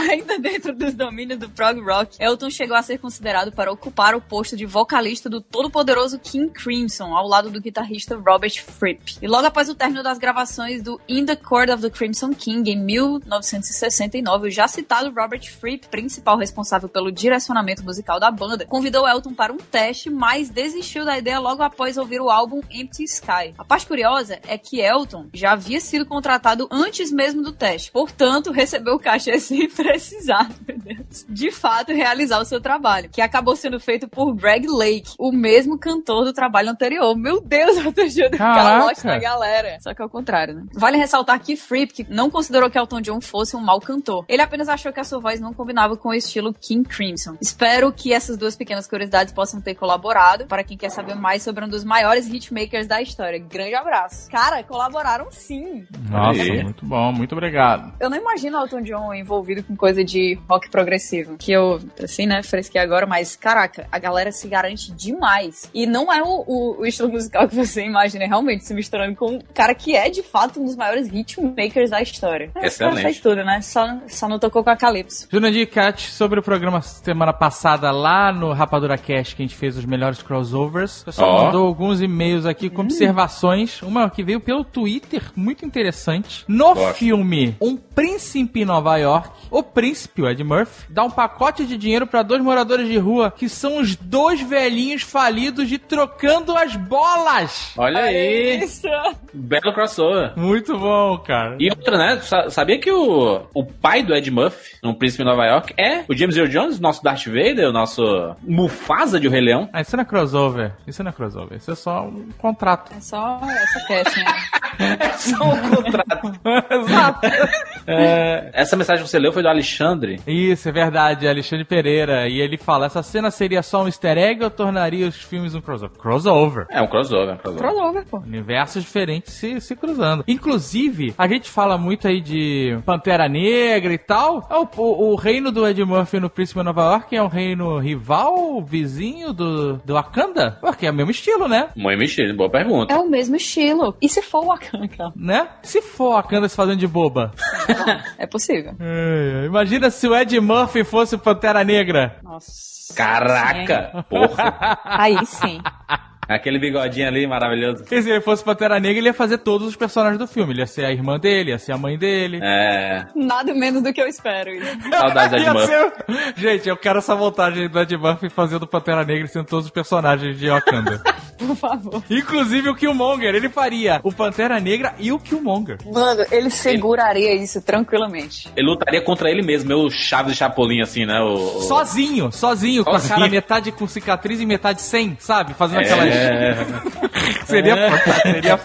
Ainda dentro dos domínios do prog rock, Elton chegou a ser considerado para ocupar o posto de vocalista do todo-poderoso King Crimson, ao lado do guitarrista Robert Fripp. E logo após o término das gravações do In the Court of the Crimson King, em 1969, o já citado Robert Fripp, principal responsável pelo direcionamento musical da banda, convidou Elton para um teste, mas desistiu da ideia logo após ouvir o álbum Empty Sky. A parte curiosa é que Elton já havia sido contratado antes mesmo do teste, portanto, recebeu o cachê sem precisar, meu Deus, de fato realizar o seu trabalho, que acabou sendo feito por Greg Lake, o mesmo cantor do trabalho anterior. Meu Deus, eu tô jogando calote na galera. Só que é o contrário, né? Vale ressaltar que Fripp não considerou que Elton John fosse um mau cantor. Ele apenas achou que a sua voz não combinava com o estilo King Crimson. Espero que essas duas pequenas curiosidades possam ter colaborado para quem quer saber mais sobre um dos maiores hitmakers da história. Grande abraço. Cara, colaboraram sim. Nossa, Aí. muito bom, muito obrigado. Eu não imagino Elton John envolvido com coisa de rock progressivo, que eu, assim, né, fresquei agora, mas caraca, a galera se garante demais. E não é o, o, o estilo musical que você imagina, é realmente se misturando com um cara que é de fato um dos maiores hitmakers da história. É, Excelente. Faz tudo, né? Só, só não tocou com a Calypso. Jurandir Cat, sobre o programa semana passada lá no Rapadura Cast, que a gente fez os melhores crossovers. O pessoal Ó. mandou alguns e-mails aqui com observações. Uma que veio pelo Twitter, muito interessante. No Gosto. filme Um Príncipe em Nova York, o príncipe, o Ed Murphy, dá um pacote de dinheiro para dois moradores de rua, que são os dois velhinhos falidos de trocando as bolas. Olha aí. Isso! Belo crossover. Muito bom, cara. E outra, né? Sa- Sabia que o, o pai do Ed Murphy, no Príncipe em Nova York, é o James Earl Jones, nosso Darth Vader, o nosso Mufasa de O Rei Leão? Ah, isso não é crossover. Isso não é crossover. Isso é só um contrato. É só essa cash, né? É só um contrato. Exato. É, essa mensagem que você leu foi do Alexandre. Isso, é verdade, Alexandre Pereira. E ele fala: essa cena seria só um easter egg ou tornaria os filmes um crossover? Crossover. É um crossover, um crossover. Crossover, pô. Universos diferentes se, se cruzando. Inclusive, a gente fala muito aí de Pantera Negra e tal. É O, o, o reino do Ed Murphy no Príncipe de Nova York é um reino rival, vizinho do, do Wakanda? Porque é o mesmo estilo, né? Muito mexido, boa pergunta. É o mesmo estilo. E se for o Wakanda? Né? Se for Wakanda se fazendo de boba. É possível. É, Imagina se o Ed Murphy fosse o Pantera Negra. Nossa. Caraca! Porra! Aí sim. Aquele bigodinho ali maravilhoso. Porque se ele fosse Pantera Negra, ele ia fazer todos os personagens do filme. Ele ia ser a irmã dele, ia ser a mãe dele. É. Nada menos do que eu espero. Isso. Saudades do Ed Ia Murphy. ser- Gente, eu quero essa montagem do Ed Murphy fazendo Pantera Negra sendo todos os personagens de Wakanda. Por favor. Inclusive o Killmonger, ele faria o Pantera Negra e o Killmonger. Mano, ele seguraria isso tranquilamente. Ele lutaria contra ele mesmo, meu Chaves de Chapolin, assim, né? O, Sozinho, sozinho, com a cara metade com cicatriz e metade sem, sabe? Fazendo É. aquelas. Seria fantástico, seria,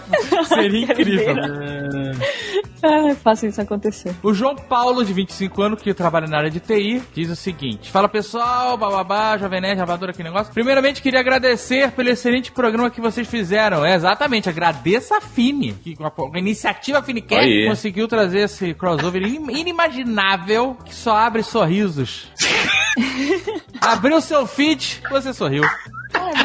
seria incrível. Ah, faça isso acontecer. O João Paulo, de 25 anos, que trabalha na área de TI, diz o seguinte: Fala pessoal, bababá, Jovem Nerd, Rabadora, que negócio. Primeiramente, queria agradecer pelo excelente programa que vocês fizeram. É, exatamente, agradeça a Fini, que com a, a iniciativa Finicast conseguiu trazer esse crossover in- inimaginável que só abre sorrisos. Abriu seu feed, você sorriu.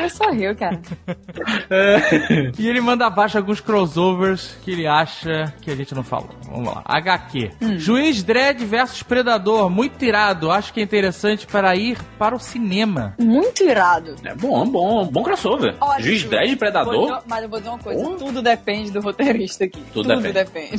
Eu só riu, cara. E ele manda abaixo alguns crossovers que ele acha que a gente não falou. Vamos lá. HQ. Juiz Dredd versus Predador. Muito irado. Acho que é interessante para ir para o cinema. Muito irado. É bom, bom, bom crossover. Olha, Juiz Ju, Dredd vou Predador. dizer- Mas eu vou dizer uma coisa: Porra. tudo depende do roteirista aqui. Tudo Tudo, depende.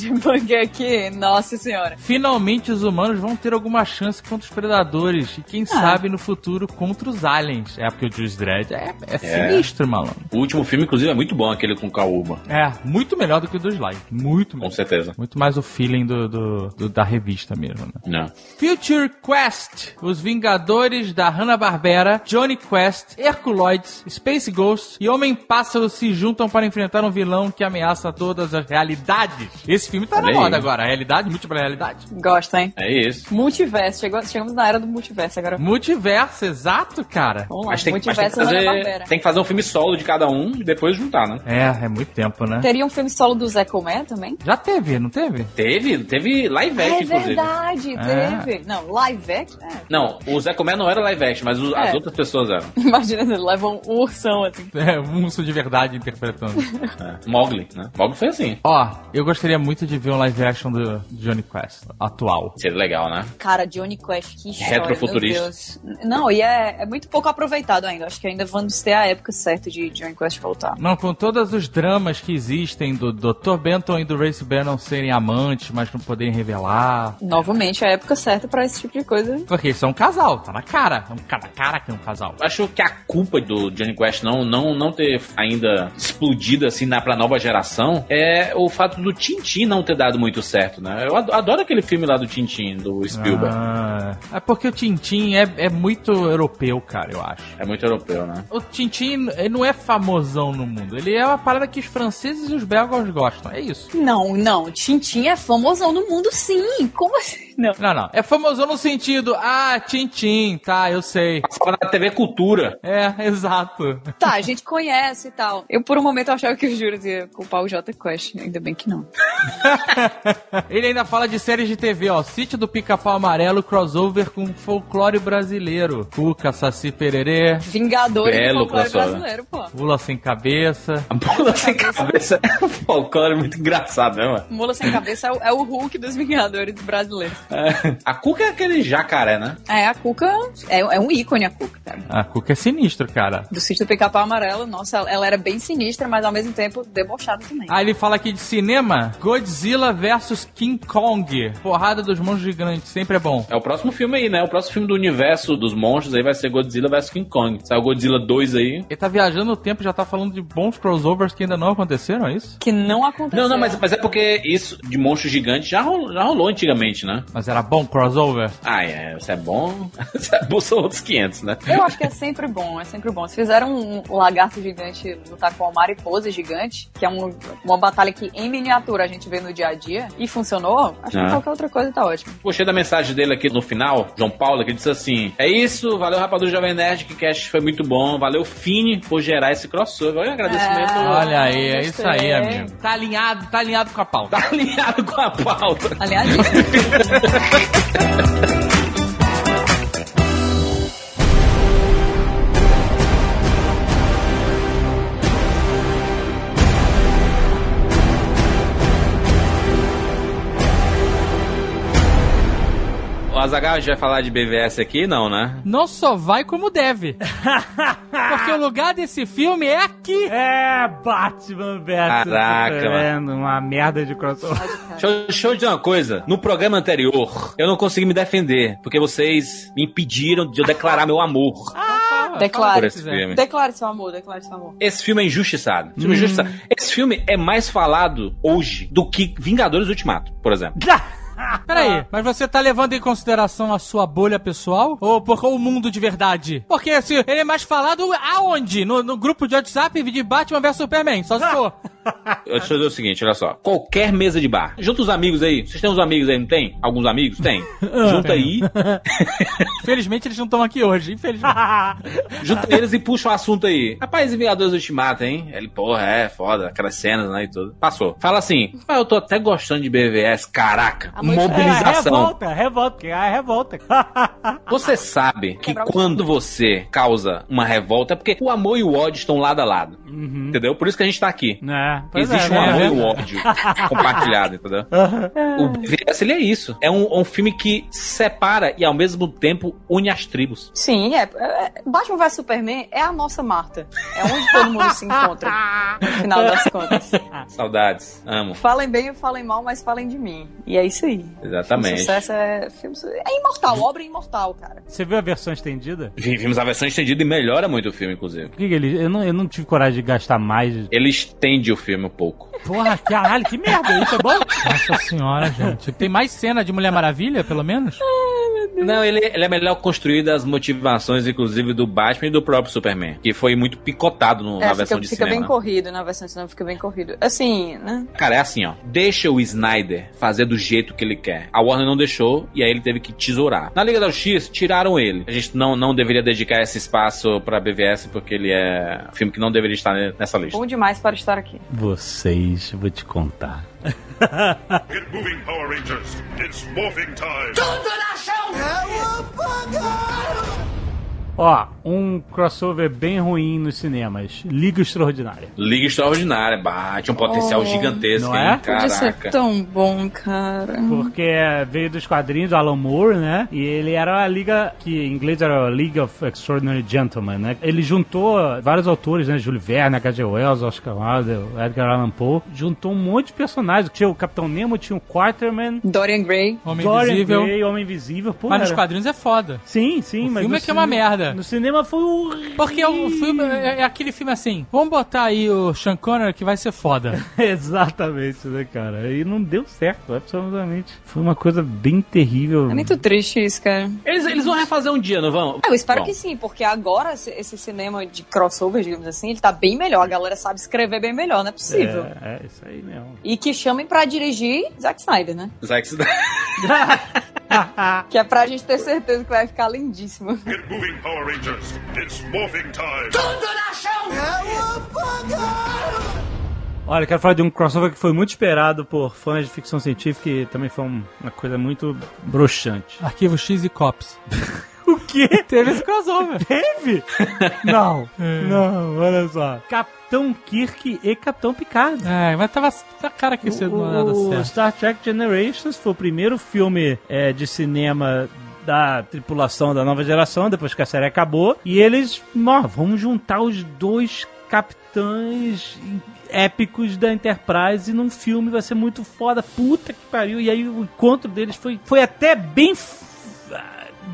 depende. Porque aqui, nossa senhora. Finalmente os humanos vão ter alguma chance contra os predadores. E quem sabe no futuro contra os aliens. É porque o Juiz Dredd é, é sinistro, malandro. O último filme, inclusive, é muito bom, aquele com Kaúba. É, muito melhor do que o do Sly. Muito Com melhor. certeza. Muito mais o feeling do, do- do- da revista mesmo, né? Não. Future Quest, Os Vingadores da Hanna-Barbera, Johnny Quest, Herculoids, Space Ghost e Homem-Pássaro se juntam para enfrentar um vilão que ameaça todas as realidades. Esse filme tá Olha na aí. moda agora, realidade, múltipla realidade. Gosta, hein? É isso. Multiverso. Chegou- chegamos na era do multiverso agora. Multiverso, exato, cara. Vamos lá. Mas tem, mas tem que multiverso fazer, Hanna-Barbera. Tem que fazer um filme solo de cada um e depois juntar, né? É, é muito tempo, né? Teria um filme solo do Zé Comé também? Já teve, não teve? Teve, teve live action, é inclusive. verdade, É. teve. Não, live action? É. Não, o Zé Comé não era live action, mas o- as É. outras pessoas eram. Imagina se ele leva um ursão assim. É, um urso de verdade interpretando. É. Mogli, né? Mogli foi assim. Ó, eu gostaria muito de ver um live action do Johnny Quest, atual. Seria legal, né? Cara, Johnny Quest, que história, Retrofuturista. Não, e é, é muito pouco aproveitado ainda. Acho que ainda vamos ter a época certa de Johnny Quest voltar. Não, com todos os dramas que existem do Dr. Benton e do Race Bannon serem amantes, mas não poderem revelar. Novamente, a época certa pra esse tipo de coisa. Porque eles são um casal, tá na cara. É um cara cara que é um casal. Acho que a culpa do Johnny Quest não, não, não ter ainda explodido assim na, pra nova geração é o fato do Tintin não ter dado muito certo, né? Eu ado- adoro aquele filme lá do Tintin, do Spielberg. Ah, é porque o Tintin é, é muito europeu, cara, eu acho. É muito europeu, né? O Tintin ele não é famosão no mundo. Ele é uma parada que os franceses e os belgas gostam. É isso. Não, não. Tintin é famosão no mundo, sim. Como assim? Não. Não, não. É famosão no sentido, ah, Tintin, tá, eu sei. Passava na TV Cultura. É, exato. Tá, a gente conhece e tal. Eu, por um momento, achava que o Juras ia culpar o J Quest. Ainda bem que não. Ele ainda fala de séries de TV, ó. Sítio do Pica-Pau Amarelo, crossover com folclore brasileiro. Cuca, Saci Pererê, Vingadores Belo do folclore brasileiro, pô. Pula Sem Cabeça. A bola sem cabeça é um folclore muito engraçado, né, mano? Mula sem cabeça é o, é o Hulk dos Vingadores brasileiros. É. A Cuca é aquele jacaré, né? É, a Cuca é, é um ícone, a Cuca, cara. A Cuca é sinistro, cara. Do sítio do Pica-Pau Amarelo, nossa, ela, ela era bem sinistra, mas ao mesmo tempo debochada também. Aí ele fala aqui de cinema: Godzilla versus King Kong. Porrada dos monstros gigantes, sempre é bom. É o próximo filme aí, né? O próximo filme do universo dos monstros aí vai ser Godzilla vs King Kong. Saiu Godzilla 2 aí. Ele tá viajando no tempo, já tá falando de bons crossovers que ainda não aconteceram, é isso? Que não aconteceu. Não, não, mas, mas é porque isso de monstro gigante já rolou, já rolou antigamente, né? Mas era bom crossover? Ah, é, isso é bom. Isso é bom, são outros 500, né? Eu acho que é sempre bom, é sempre bom. Se fizeram um, lagarto gigante lutar com uma mariposa gigante, que é um- uma batalha que em miniatura a gente vê no dia a dia, e funcionou, acho Ah. que qualquer outra coisa tá ótimo. Gostei da mensagem dele aqui no final, João Paulo, que disse assim: É isso, valeu Rapadura Jovem Nerd, que cast foi muito bom. Valeu Fini por gerar esse crossover. Olha o agradecimento. É. Olha aí, é isso aí, amigo. Tá alinhado, tá alinhado com a pauta. Tá alinhado com a pauta. Aliás, O Azagal, a gente vai falar de BVS aqui? Não, né? Não só vai como deve. Porque o lugar desse filme é aqui. É, Batman vs Caraca, Superman, uma merda de crossover. Deixa eu, deixa eu dizer uma coisa. No programa anterior, eu não consegui me defender, porque vocês me impediram de eu declarar meu amor declare. por esse filme. Declare seu amor, declare seu amor. Esse filme é injustiçado. Esse filme, é injustiçado. Esse filme é mais falado hoje do que Vingadores Ultimato, por exemplo. Peraí, mas você tá levando em consideração a sua bolha pessoal? Ou por o mundo de verdade? Porque se ele é mais falado aonde? No, no grupo de WhatsApp de Batman vs Superman, só se for. Deixa eu dizer o seguinte, olha só. Qualquer mesa de bar. Junta os amigos aí. Vocês têm uns amigos aí, não tem? Alguns amigos? Tem. Junta aí. Infelizmente eles não estão aqui hoje, infelizmente. Junta eles e puxa o assunto aí. Rapaz, Vingadores Ultimato, hein? Ele, porra, é foda, aquelas cenas, né, e tudo. Passou. Fala assim, ah, eu tô até gostando de BVS, caraca. A noite- É, Mobilização. revolta, revolta, porque é revolta. Você sabe que Quebrar o quando você causa uma revolta é porque o amor e o ódio estão lado a lado. Uhum. Entendeu? Por isso que a gente tá aqui. É, pois Existe é, um né? amor e um ódio compartilhado, entendeu? O BVS, ele é isso. É um, um filme que separa e ao mesmo tempo une as tribos. Sim, é, é- Batman vs Superman é a nossa Marta. É onde todo mundo se encontra. No final das contas. Saudades. Amo. Falem bem ou falem mal, mas falem de mim. E é isso aí. O Exatamente. sucesso é. Filme, é imortal, obra imortal, cara. Você viu a versão estendida? Vi- Vimos a versão estendida e melhora muito o filme, inclusive. Por que que ele, eu, não, eu não tive coragem de gastar mais. Ele estende o filme um pouco. Porra, caralho, que merda, isso é bom? Nossa senhora, gente. Tem mais cena de Mulher Maravilha, pelo menos? Não, ele, ele é melhor construído as motivações, inclusive, do Batman e do próprio Superman. Que foi muito picotado no- na É, versão fica, de fica bem cinema. corrido, na versão de cinema fica bem corrido. Assim, né? Cara, é assim, ó. Deixa o Snyder fazer do jeito que ele quer. A Warner não deixou e aí ele teve que tesourar. Na Liga da Justiça, tiraram ele. A gente não, não deveria dedicar esse espaço pra BVS porque ele é um filme que não deveria estar nessa lista. Bom demais para estar aqui. Vocês, vou te contar. Get moving, Power Rangers. It's morphing time. 给我放开。Ó, um crossover bem ruim nos cinemas. Liga Extraordinária. Liga Extraordinária, bate um potencial Oh, gigantesco, não hein? é? Podia ser Caraca. tão bom, cara. Porque veio dos quadrinhos do Alan Moore, né? E ele era a liga, que em inglês era a League of Extraordinary Gentlemen, né? Ele juntou vários autores, né? Júlio Verne, H.G. Wells, Oscar Wilde, Edgar Allan Poe. Juntou um monte de personagens. Tinha o Capitão Nemo, tinha o Quarterman, Dorian Gray. Homem Dorian Invisível. Gray, Homem Invisível. Pô, Mas nos era- quadrinhos é foda. Sim, sim, O mas... filme é que é uma cinema- merda. No cinema foi horrível. Porque o filme é, é aquele filme assim, vamos botar aí o Sean Connery que vai ser foda. Exatamente, né, cara? E não deu certo, absolutamente. Foi uma coisa bem terrível. É muito triste isso, cara. Eles, eles vão refazer um dia, não vão? Eu espero Bom, que sim, porque agora esse, esse cinema de crossover, digamos assim, ele tá bem melhor. A galera sabe escrever bem melhor, não é possível. É, é isso aí mesmo. E que chamem pra dirigir Zack Snyder, né? Zack Snyder. Que é pra gente ter certeza que vai ficar lindíssimo. Get moving, Power Rangers. It's morphing time. Olha, eu quero falar de um crossover que foi muito esperado por fãs de ficção científica e também foi um- uma coisa muito broxante. Arquivo X e Cops. O quê? Teve esse crossover. Teve? Não, não, olha só. Capitão Kirk e Capitão Picard. É, mas tava na cara que isso não ia dar O certo. Star Trek Generations foi o primeiro filme é, de cinema da tripulação da nova geração, depois que a série acabou. E eles, ó, vamos juntar os dois capitães épicos da Enterprise num filme, vai ser muito foda, puta que pariu. E aí o encontro deles foi, foi até bem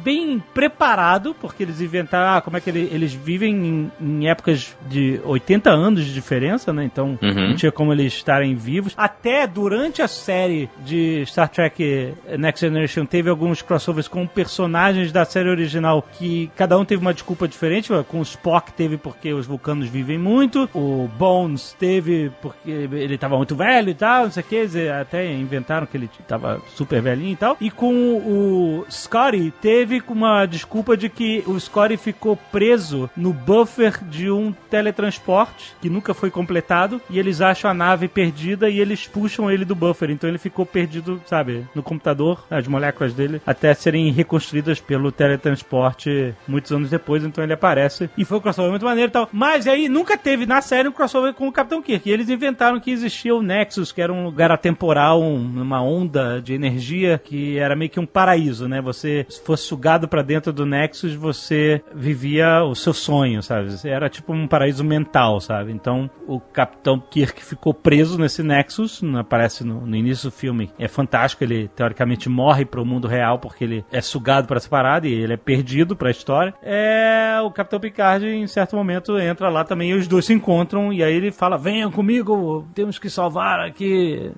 bem preparado, porque eles inventaram ah, como é que ele- eles vivem em, em épocas de 80 anos de diferença, né? Então Uhum. não tinha como eles estarem vivos. Até durante a série de Star Trek Next Generation teve alguns crossovers com personagens da série original que cada um teve uma desculpa diferente. Com o Spock teve porque os vulcanos vivem muito, o Bones teve porque ele estava muito velho e tal, não sei o que, até inventaram que ele estava super velhinho e tal. E com o Scotty teve uma desculpa de que o Scotty ficou preso no buffer de um teletransporte que nunca foi completado e eles acham a nave perdida e eles puxam ele do buffer. Então ele ficou perdido, sabe, no computador, as moléculas dele, até serem reconstruídas pelo teletransporte muitos anos depois. Então ele aparece e foi um crossover muito maneiro e tal. Mas aí nunca teve na série um crossover com o Capitão Kirk. E eles inventaram que existia o Nexus, que era um lugar atemporal, um- uma onda de energia que era meio que um paraíso, né? Você se fosse sugado pra dentro do Nexus, você vivia o seu sonho, sabe? Era tipo um paraíso mental, sabe? Então o Capitão Kirk ficou preso nesse Nexus, não aparece no, no início do filme. É fantástico, ele teoricamente morre pro mundo real porque ele é sugado pra essa parada e ele é perdido pra história. É, o Capitão Picard em certo momento entra lá também e os dois se encontram e aí ele fala: "Venham comigo, temos que salvar aqui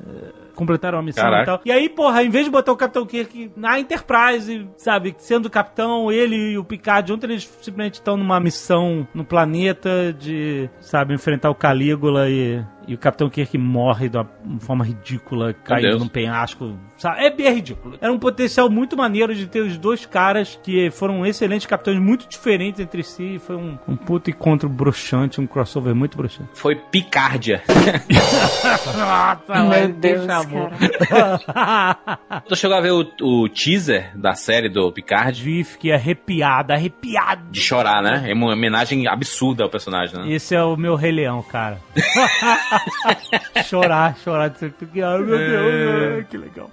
completaram a missão Caraca. e tal. E aí, porra, em vez de botar o Capitão Kirk na Enterprise, sabe, sendo o capitão, ele e o Picard juntos, eles simplesmente estão numa missão no planeta de, sabe, enfrentar o Calígula e, e o Capitão Kirk morre de uma forma ridícula, caindo num penhasco. Sabe? É bem ridículo. Era um potencial muito maneiro de ter os dois caras que foram excelentes capitães, muito diferentes entre si. Foi um, um puto encontro broxante, um crossover muito broxante. Foi Picárdia. Nossa, Meu Deus. Tu chegou a ver o, o teaser da série do Picard? Vi, fiquei arrepiado, arrepiado. De chorar, né? É uma homenagem absurda ao personagem, né? Esse é o meu Rei Leão, cara. chorar, chorar de ser pequeno. Meu Deus, ai, que legal.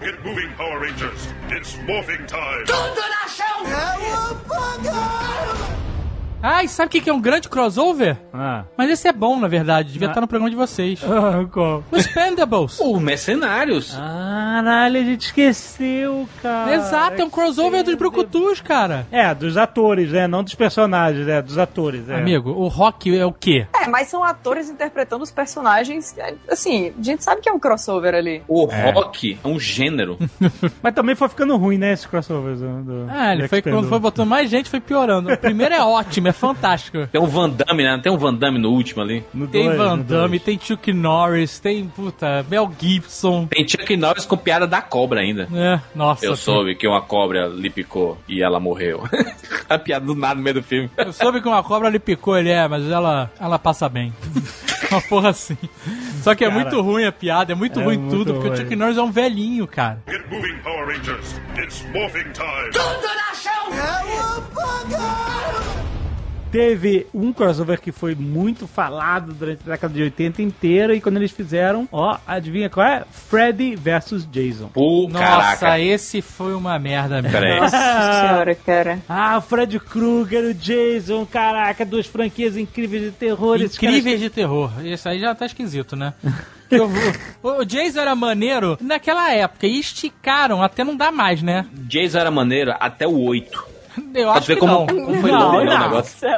Get moving, Power Rangers. It's morphing time. Ah, e sabe o que é um grande crossover? Ah, Mas esse é bom, na verdade. Devia estar no programa de vocês. ah qual? Os Pendables. Os Mercenários. Caralho, a gente esqueceu, cara. Exato, é um crossover dos Brucutus, cara. É, dos atores, né? Não dos personagens, é, dos atores. É. Amigo, o rock é o quê? É, mas são atores interpretando os personagens. é, Assim, a gente sabe que é um crossover ali. O rock é um gênero. Mas também foi ficando ruim, né, esse crossover do, do Ah, ele foi quando foi botando mais gente, foi piorando. O primeiro é ótimo, é fantástico. Tem um Van Damme, né? Tem um Van Damme no último ali. No Tem dois, Van Damme, tem Chuck Norris, tem, puta, Mel Gibson. Tem Chuck Norris com piada da cobra ainda. É, nossa. Eu soube que uma cobra lhe picou e ela morreu. a piada do nada no meio do filme. Eu soube que uma cobra lhe picou, ele é, mas ela, ela passa bem. Uma porra assim. Só que é Cara, muito ruim a piada, é muito é ruim muito tudo, porque o ruim. Chuck Norris é um velhinho, cara. Get moving, Power Rangers. It's morphing time. Teve um crossover que foi muito falado durante a década de 80 inteira e quando eles fizeram, ó, adivinha qual é? Freddy versus Jason. Pô, Nossa, caraca. esse foi uma merda mesmo. Peraí. Nossa senhora, cara. Ah, o Fred Krueger, o Jason, caraca, duas franquias incríveis de terror. Incríveis de terror. Isso aí já tá esquisito, né? Vou- o Jason era maneiro naquela época e esticaram até não dá mais, né? Jason era maneiro até o 8. Eu Pra acho ver que como, não. como foi Não, longo né, o não. negócio.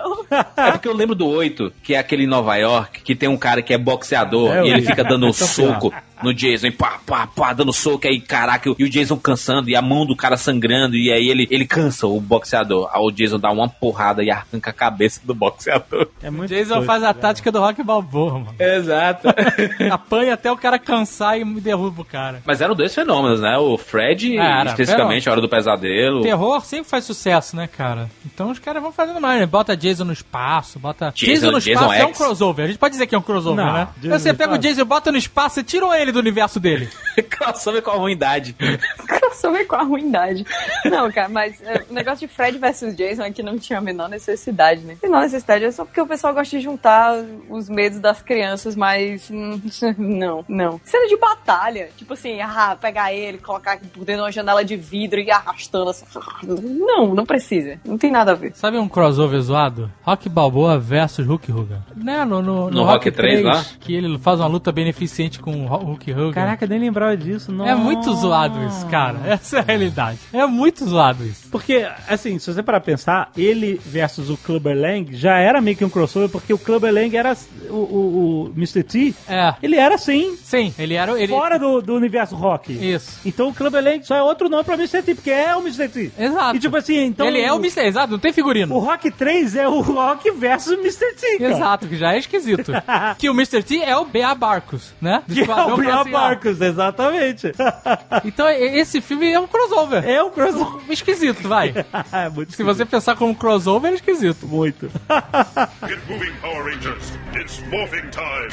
É porque eu lembro do 8, que é aquele em Nova York, que tem um cara que é boxeador É, e ele fica dando um soco no Jason, e pá, pá, pá, dando soco, aí caraca, e o Jason cansando, e a mão do cara sangrando, e aí ele, ele cansa o boxeador. Aí o Jason dá uma porrada e arranca a cabeça do boxeador. É muito Jason doido, faz a cara. tática do Rock Balboa, mano. Exato. Apanha até o cara cansar e derruba o cara. Mas eram dois fenômenos, né? O Fred, Ah, era, especificamente, a Hora do Pesadelo. Terror sempre faz sucesso, né, cara? Então os caras vão fazendo mais, né? Bota Jason no espaço, bota. Jason- no Jason espaço é um crossover. A gente pode dizer que é um crossover, Não, né? Jason Você no pega o. Jason, bota no espaço e tira ele do universo dele. Crossover com a ruindade. crossover com a ruindade. Não, cara, mas é, o negócio de Fred versus Jason aqui não tinha a menor necessidade, né? Menor necessidade, é só porque o pessoal gosta de juntar os medos das crianças, mas hum, não, não. Cena de batalha, tipo assim, ah, pegar ele, colocar por dentro de uma janela de vidro e ir arrastando assim. Não, não precisa. Não tem nada a ver. Sabe um crossover zoado? Rock Balboa versus Hulk Hogan. Né? No, no, No Rock 3 lá? Que ele faz uma luta beneficente com o Hulk Hogan. Caraca, nem lembrava disso. É muito zoado isso, cara. Essa é a realidade. É muito zoado isso. Porque, assim, se você parar pra pensar, ele versus o Clubber Lang já era meio que um crossover, porque o Clubber Lang era o, o, o Mr. T. É. Ele era assim, Sim, ele era o- ele fora do, do universo rock. Isso. Então o Clubber Lang só é outro nome pra Mr. T, porque é o Mr. T. Exato. E tipo assim, então. ele é o Mr. Exato, não tem figurino. O Rock 3 é o Rock versus Mr. T. cara. Exato, que já é esquisito. que o Mr. T é o B.A. Barcos, né? Do Que é o Bria Classe A. Barcos, exatamente. Então esse filme é um crossover. é o crossover. Esquisito, vai. É muito Se você pensar como crossover, é esquisito. Muito. Get moving, Power Rangers. It's morphing time.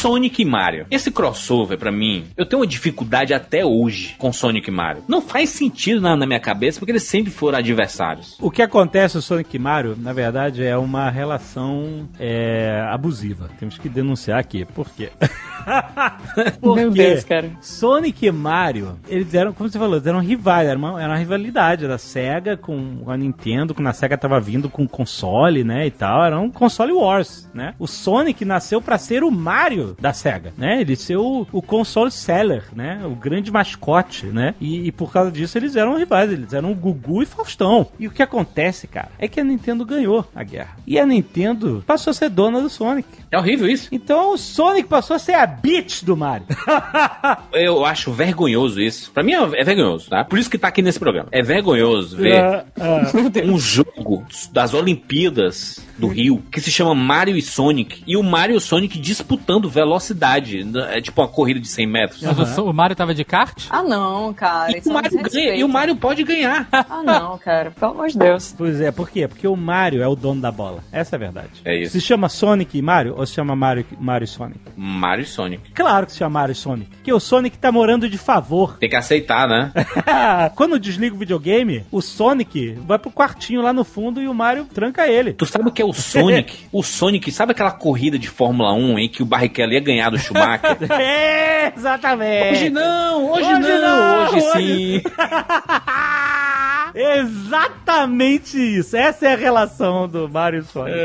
Sonic e Mario. Esse crossover, pra mim, eu tenho uma dificuldade até hoje com Sonic e Mario. Não faz sentido na, na minha cabeça, porque eles sempre foram adversários. O que acontece no Sonic e Mario, na verdade, é uma relação é, abusiva. Temos que denunciar aqui. Por quê? Por Meu quê? Deus, cara. Sonic e Mario, eles eram, como você falou, eles eram rivais, era uma, era uma rivalidade da SEGA com a Nintendo, quando a SEGA tava vindo com console, né, e tal, era um console wars, né? O Sonic nasceu pra ser o Mario da SEGA, né? Ele ser o, o console seller, né? O grande mascote, né? E, e por causa disso eles eram rivais, eles eram Gugu e Faustão. E o que acontece, cara, é que a Nintendo ganhou a guerra. E a Nintendo passou a ser dona do Sonic. É horrível isso. Então o Sonic passou a ser a bitch do Mario. Eu acho vergonhoso isso. Pra mim é é vergonhoso, tá? Por isso que tá aqui nesse programa. É vergonhoso ver Ah, ah. um jogo das Olimpíadas do Rio que se chama Mario e Sonic e o Mario e o Sonic disputando velocidade. É tipo uma corrida de 100 metros. Mas o so- o, Mario tava de kart? Ah, não, cara. E isso o, é um Mario ganha, e o Mario pode ganhar. Ah, não, cara. Pelo amor de Deus. Pois é, por quê? Porque o Mario é o dono da bola. Essa é a verdade. É isso. Se chama Sonic e Mario ou se chama Mario, Mario e Sonic? Mario e Sonic. Claro que se chama Mario e Sonic. Porque o Sonic tá morando de favor. Tem que aceitar, né? Quando desliga o videogame, o Sonic vai pro quartinho lá no fundo e o Mario tranca ele. Tu sabe o que é o Sonic? o Sonic, sabe aquela corrida de Fórmula 1 em que o Barrichello ia ganhar do Schumacher? É, exatamente. hoje não, hoje, Hoje não, não, hoje, hoje- sim. Exatamente isso. Essa é a relação do Mario e Sonic.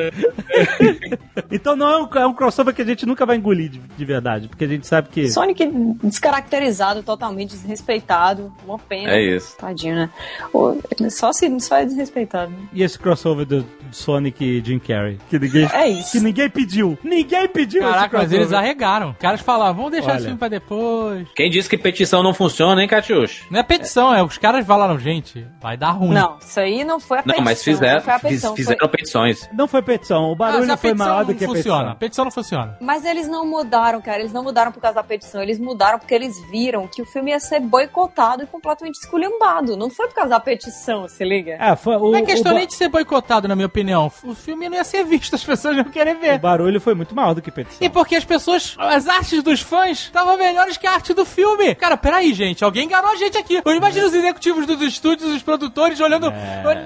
então não é um, é um crossover que a gente nunca vai engolir de, de verdade, porque a gente sabe que. Sonic descaracterizado, totalmente desrespeitado. Uma pena. É isso. Tadinho, né? Só se só é desrespeitado. né? E esse crossover do Sonic e Jim Carrey? Que ninguém, É isso. que ninguém pediu. Ninguém pediu esse Caraca, mas eles arregaram. Os caras falavam, vamos deixar Olha. esse filme pra depois. Quem disse que petição não funciona, hein, Catiuxa? Não é petição, é os caras falaram, gente, vai dar ruim. Não, isso aí não foi a Não, petição. mas fizeram, não foi a fiz- petição, fizeram foi- petições. Não foi petição. O barulho a foi petição maior do não que funciona. A petição. petição não funciona. Mas eles não mudaram, cara. Eles não mudaram por causa da petição. Eles mudaram porque eles viram que o filme ia ser boicotado e completamente esculhambado. Não foi por causa da petição, se liga? Ah, foi, o, Não é questão o, nem de ser boicotado, na minha opinião. O filme não ia ser visto, as pessoas não iam querer o ver. barulho foi muito maior do que petição. E porque as pessoas, as artes dos fãs estavam melhores que a arte do filme. Cara, peraí, gente, alguém enganou a gente aqui. Eu imagino os executivos dos estúdios, os produtores, olhando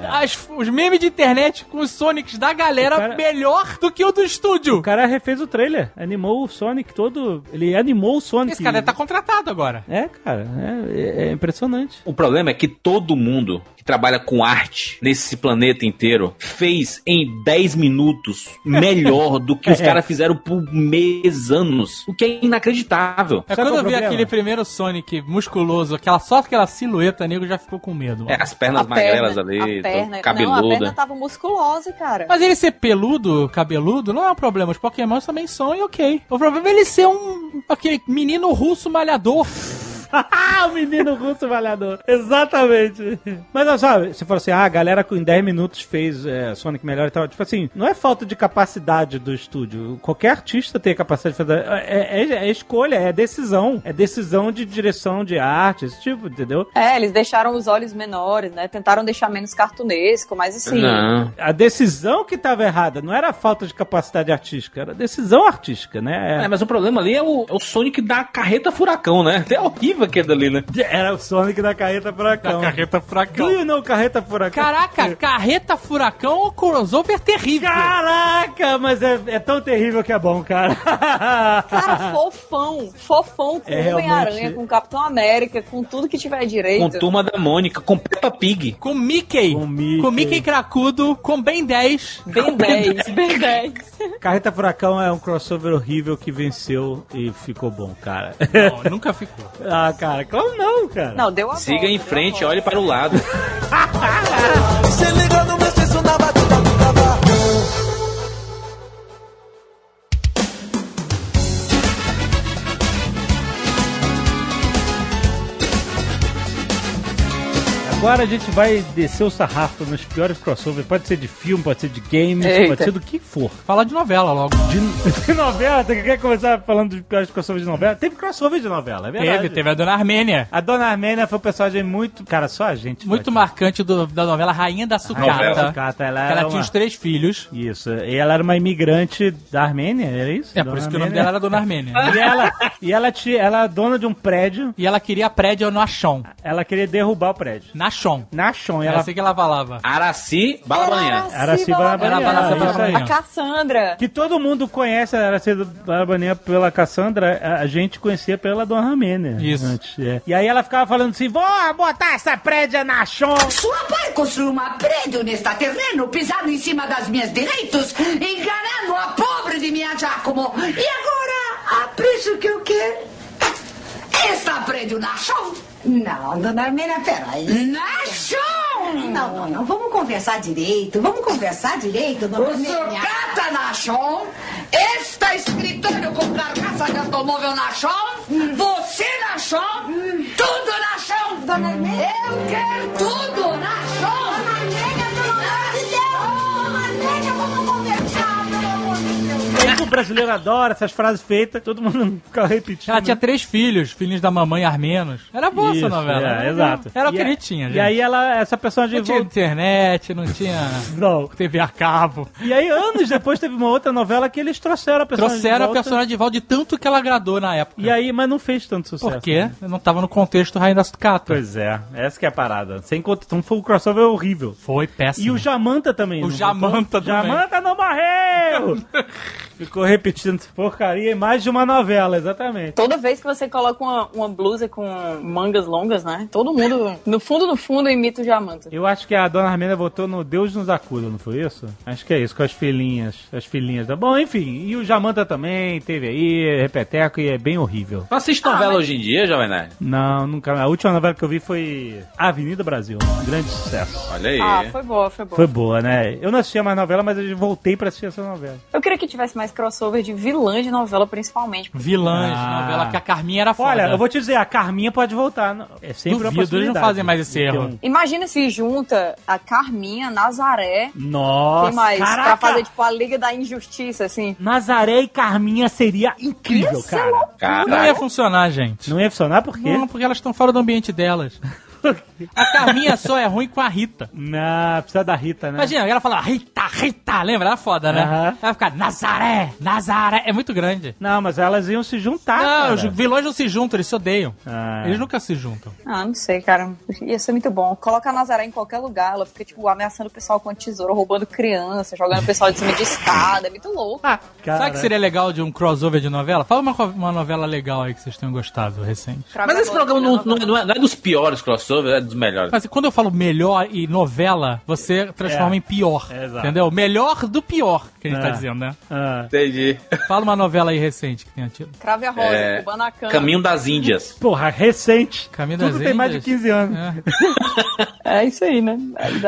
as- os memes de internet com os Sonics da galera cara- melhor do que o do estúdio. O cara refez o trailer, animou o Sonic todo. Ele animou o Sonic. Esse cara deve estar contratado agora. É, cara, é, é impressionante. O problema é que todo mundo que trabalha com arte nesse planeta inteiro fez em 10 minutos melhor do que os É. caras fizeram por mês, anos. O que é inacreditável. É Sabe quando eu vi o problema? aquele primeiro Sonic musculoso, aquela, só aquela silhueta, nego já ficou com medo. É, mano. as pernas magrelas ali, a todo perna, Não, a cabeluda. perna tava musculosa, cara. Mas ele ser peludo, cabeludo, não é um problema. Os Pokémons também são e ok. O problema é ele ser um aquele menino russo malhador. Ah, o menino russo valhador. Exatamente. Mas olha só, você falou assim, ah, a galera com em 10 minutos fez é, Sonic melhor e tal. Tipo assim, não é falta de capacidade do estúdio. Qualquer artista tem a capacidade de fazer. É, é- é escolha, é decisão. É decisão de direção de arte, esse tipo, entendeu? É, eles deixaram os olhos menores, né? Tentaram deixar menos cartunesco, mas assim. Não. A decisão que estava errada não era a falta de capacidade artística, era a decisão artística, né? É, mas o problema ali é o, é o Sonic da carreta furacão, né? É horrível aquele ali, né? Era o Sonic da carreta furacão. Carreta furacão. Do you know carreta furacão? Caraca, carreta furacão um crossover terrível. Caraca, mas é, é tão terrível que é bom, cara. Cara, fofão. Fofão com É, realmente. Homem-Aranha, com Capitão América, com tudo que tiver Com direito. Turma da Mônica, com Peppa Pig. Com Mickey. Com Mickey. Com Mickey cracudo, com Ben 10. Bem 10, bem 10. Carreta Furacão é um crossover horrível que venceu e ficou bom, cara. Não, nunca ficou. ah, cara, como não, cara? Não, deu a Siga volta, em frente, olhe para o lado. Se liga no mestiço na batida Agora a gente vai descer o sarrafo nos piores crossovers. Pode ser de filme, pode ser de games, Eita. pode ser do que for. Fala de novela logo. De, de novela, você quer começar falando dos piores crossovers de novela? Teve crossover de novela, é verdade. Teve, teve a Dona Armênia. A Dona Armênia foi um personagem muito. Cara, só a gente. Muito marcante do- da novela Rainha da Rainha Sucata. Sucata, ela era ela tinha uma- os três filhos. Isso. E ela era uma imigrante da Armênia, era isso? É, Dona por isso que o nome Armênia? dela era Dona Armênia. E ela, e ela, tinha, ela é dona de um prédio, E ela queria prédio no Achon. ela queria derrubar o prédio. Na Chon. Na Chon, e Era ela assim que ela falava. Araci Balabanhã. Araci Era Balabanha, Araci. Balabanha. A Cassandra. Que todo mundo conhece a Araci Balabanha pela Cassandra, a- a gente conhecia pela Dona Armênia. Isso. antes, é. E aí ela ficava falando assim, vou botar essa prédia na Chon. Sua pai construiu uma prédio nesta terreno, pisando em cima das minhas direitos, enganando a pobre de minha Giacomo. E agora Ah, preço que o quê? Está preso na chão? Não, dona Armênia, peraí. Na chão! Não, não, não. Vamos conversar direito. Vamos conversar direito, dona O senhor Armênia. cata na chão? Está escritório com carcaça de automóvel na chão? Você na chão? Tudo na chão! Dona Armênia. Eu quero tudo na brasileiro adora essas frases feitas, todo mundo fica repetindo. Ela tinha três filhos, filhos da mamãe armenos. Era boa Isso, essa novela. é, Era exato. Era o que ele tinha, gente. E aí ela, essa personagem Não tinha internet, não tinha Não. TV a cabo. E aí, anos depois, teve uma outra novela que eles trouxeram a personagem Trouxeram de a personagem de volta de tanto que ela agradou na época. E aí, mas não fez tanto sucesso. Por quê? né? Não tava no contexto Rainha da Sucata. Pois é, essa que é a parada. Sem conta, então foi um crossover horrível. Foi péssimo. E o Jamanta também. O Jamanta voltou? também. Jamanta não morreu! Ficou repetindo essa porcaria em mais de uma novela, exatamente. Toda vez que você coloca uma, uma blusa com mangas longas, né? Todo mundo, no fundo, no fundo, imita o Jamanta. Eu acho que a dona Armênia votou no Deus nos acuda, não foi isso? Acho que é isso, com as filhinhas. As filhinhas da. Bom, enfim, e o Jamanta também teve aí, repeteco, e é bem horrível. Não assiste novela hoje em dia, Jovem Nerd? Não, nunca. A última novela que eu vi foi Avenida Brasil. Um grande sucesso. Olha aí. Ah, foi boa, foi boa. Foi boa, né? Eu não assistia mais novela, mas eu voltei pra assistir essa novela. Eu queria que tivesse mais crossover de vilã de novela, principalmente. Vilãs, Ah. novela que a Carminha era foda. Olha, eu vou te dizer, a Carminha pode voltar. não- É sempre uma Duvido, não possibilidade. fazem mais esse de ter erro. um- Imagina se junta a Carminha, Nazaré, Nossa, quem mais? caraca! Pra fazer, tipo, a Liga da Injustiça, assim. Nazaré e Carminha seria incrível, ser cara. Não ia funcionar, gente. Não ia funcionar por quê? Não, porque elas estão fora do ambiente delas. A Carminha só é ruim com a Rita. Não, precisa da Rita, né? Imagina, ela fala Rita, Rita, lembra? Era foda, né? Ela vai ficar Nazaré, Nazaré. É muito grande. Não, mas elas iam se juntar, não, cara. os vilões não se juntam, eles se odeiam. Ah. Eles nunca se juntam. Ah, não sei, cara. Ia ser muito bom. Coloca a Nazaré em qualquer lugar, ela fica, tipo, ameaçando o pessoal com a tesoura, roubando criança, jogando o pessoal de cima de escada. É muito louco. Cara, Sabe o que seria legal de um crossover de novela? Fala uma, uma novela legal aí que vocês tenham gostado recente. Mas esse programa não, não- não é, não é dos piores crossovers, é dos melhores. Mas quando eu falo melhor e novela, você transforma É. em pior. É, exato. entendeu? Melhor do pior, que a gente tá É. dizendo, né? Ah. Entendi. Fala uma novela aí recente que tenha tido. Crave a rosa, É, Kubanacan. Caminho das Índias. Porra, recente. Caminho Tudo das tem mais de Índias. 15 anos. É. É isso aí, né?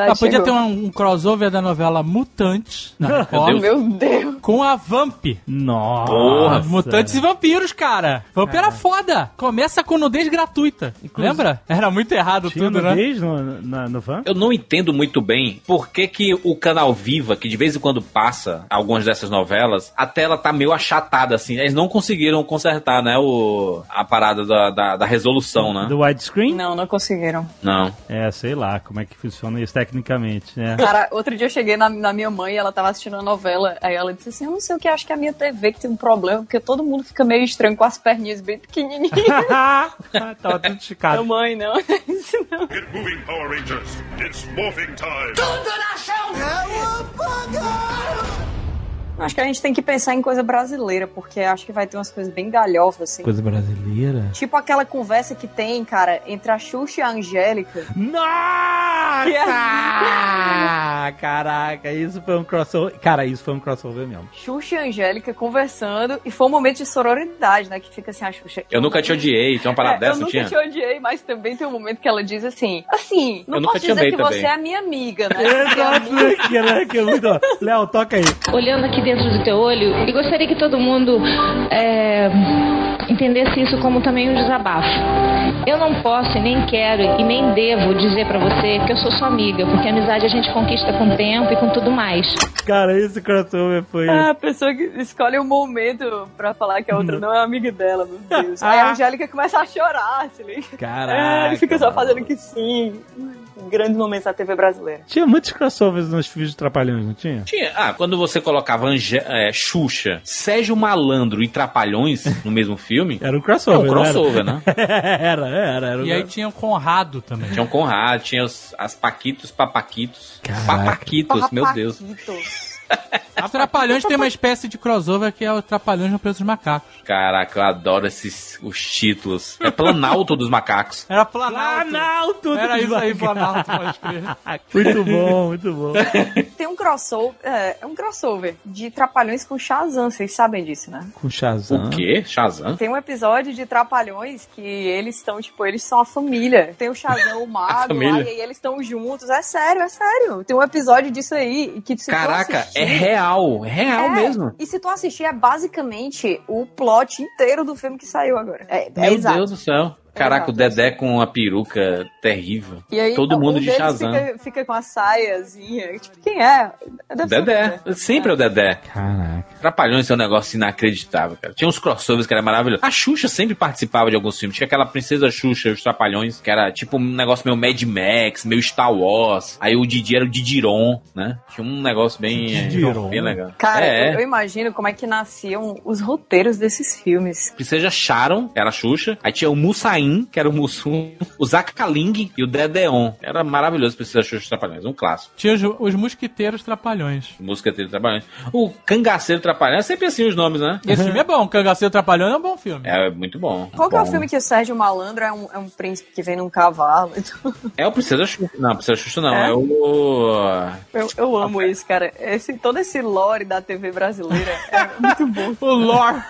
Ah, podia ter um, um crossover da novela Mutantes na Record, Meu Deus. com a Vamp. Nossa. Porra, Mutantes e vampiros, cara. Vamp era foda. Começa com nudez gratuita. Lembra? Era muito errado Tinha tudo, né? no, na, no van? Eu não entendo muito bem por que, que o canal Viva, que de vez em quando passa algumas dessas novelas, a tela tá meio achatada, assim. Eles não conseguiram consertar, né, o, a parada da, da, da resolução, né? Do widescreen? Não, não conseguiram. Não. É, sei lá como é que funciona isso tecnicamente, né? Cara, outro dia eu cheguei na, na minha mãe e ela tava assistindo a novela. Aí ela disse assim: Eu não sei o que, acho que a minha TV que tem um problema, porque todo mundo fica meio estranho com as perninhas bem pequenininhas. Tava tudo esticado. Não, mãe, não. Isso não. Get moving, Power Rangers. It's morphing time. Tudo na chão! Acho que a gente tem que pensar em coisa brasileira, porque acho que vai ter umas coisas bem galhofas, assim. Coisa brasileira. Tipo aquela conversa que tem, cara, entre a Xuxa e a Angélica. Nossa! Caraca, isso foi um crossover. Cara, isso foi um crossover mesmo. Xuxa e Angélica conversando, e foi um momento de sororidade, né? Que fica assim, a Xuxa. Eu nunca te odiei, tem uma parada É, dessa, eu nunca tinha? te odiei, mas também tem um momento que ela diz assim, assim, não Eu posso dizer que também. você é a minha amiga, né? Exato, que, né? que é muito. Léo, toca aí. olhando aqui dentro do teu olho e gostaria que todo mundo é, entendesse isso como também um desabafo. Eu não posso e nem quero e nem devo dizer pra você que eu sou sua amiga, porque a amizade a gente conquista com o tempo e com tudo mais. Cara, esse crossover foi. Ah, a pessoa que escolhe um momento pra falar que a outra não é amiga dela, meu Deus. Aí a Angélica começa a chorar, se liga. Caraca. É, ele fica só fazendo que sim. Grandes momentos da TV brasileira. Tinha muitos crossovers nos filhos de Trapalhões, não tinha? Tinha. Ah, quando você colocava Ange é, Xuxa, Sérgio Malandro e Trapalhões no mesmo filme, Era um crossover. um não crossover, né? Era, era, era. E aí tinha o Conrado também. Tinha o Conrado, tinha os, as Paquitos, Papaquitos. Papaquitos, meu Deus. Paquitos. A Trapalhões tem uma espécie de crossover que é o Trapalhões no Preço dos Macacos. Caraca, eu adoro esses os títulos. É Planalto dos Macacos. Era Planalto. Planalto! Era isso aí, Planalto. Pode crer. Muito bom, muito bom. Tem um crossover, é, é um crossover de Trapalhões com Shazam, vocês sabem disso, né? Com Shazam. O quê? Shazam? Tem um episódio de Trapalhões que eles estão, tipo, eles são a família. Tem o Shazam, o Mago lá, e aí eles estão juntos. É sério, é sério. Tem um episódio disso aí que se Caraca, assistir- é real. É real É, mesmo. E se tu assistir, é basicamente o plot inteiro do filme que saiu agora. É, é Meu exato. Deus do céu. Caraca, Exato. o Dedé com uma peruca terrível. E aí, Todo mundo de Shazam. Fica, fica com a saiazinha. Tipo, quem é? Deve ser o Dedé. Sempre é o Dedé. Caraca. Trapalhões é um negócio inacreditável, cara. Tinha uns crossovers que era maravilhoso. A Xuxa sempre participava de alguns filmes. Tinha aquela Princesa Xuxa e os Trapalhões, que era tipo um negócio meio Mad Max, meio Star Wars. Aí o Didi era o Didiron, né? Tinha um negócio bem, Didiron. bem legal. Cara, é, eu, eu imagino como é que nasciam os roteiros desses filmes. Princesa Sharon, que era a Xuxa. Aí tinha o Mussain, que era o Mussum. O Zakaling e o Dedeon. Era maravilhoso Princesa Xuxa e os Trapalhões. Um clássico. Tinha os, os mosquiteiros trapalhões. Dele Trapalhões. O Cangaceiro Trapalhões. É sempre assim os nomes, né? Esse filme é bom, Cangaceiro Trapalhões é um bom filme. É muito bom. Qual que é o Bom. filme que o Sérgio Malandro é um, é um príncipe que vem num cavalo? É o Princesa Xuxa. Não, Princesa Xuxa não. É? É, o. Eu, eu amo isso, cara. Esse, todo esse lore da TV brasileira é muito bom. O lore,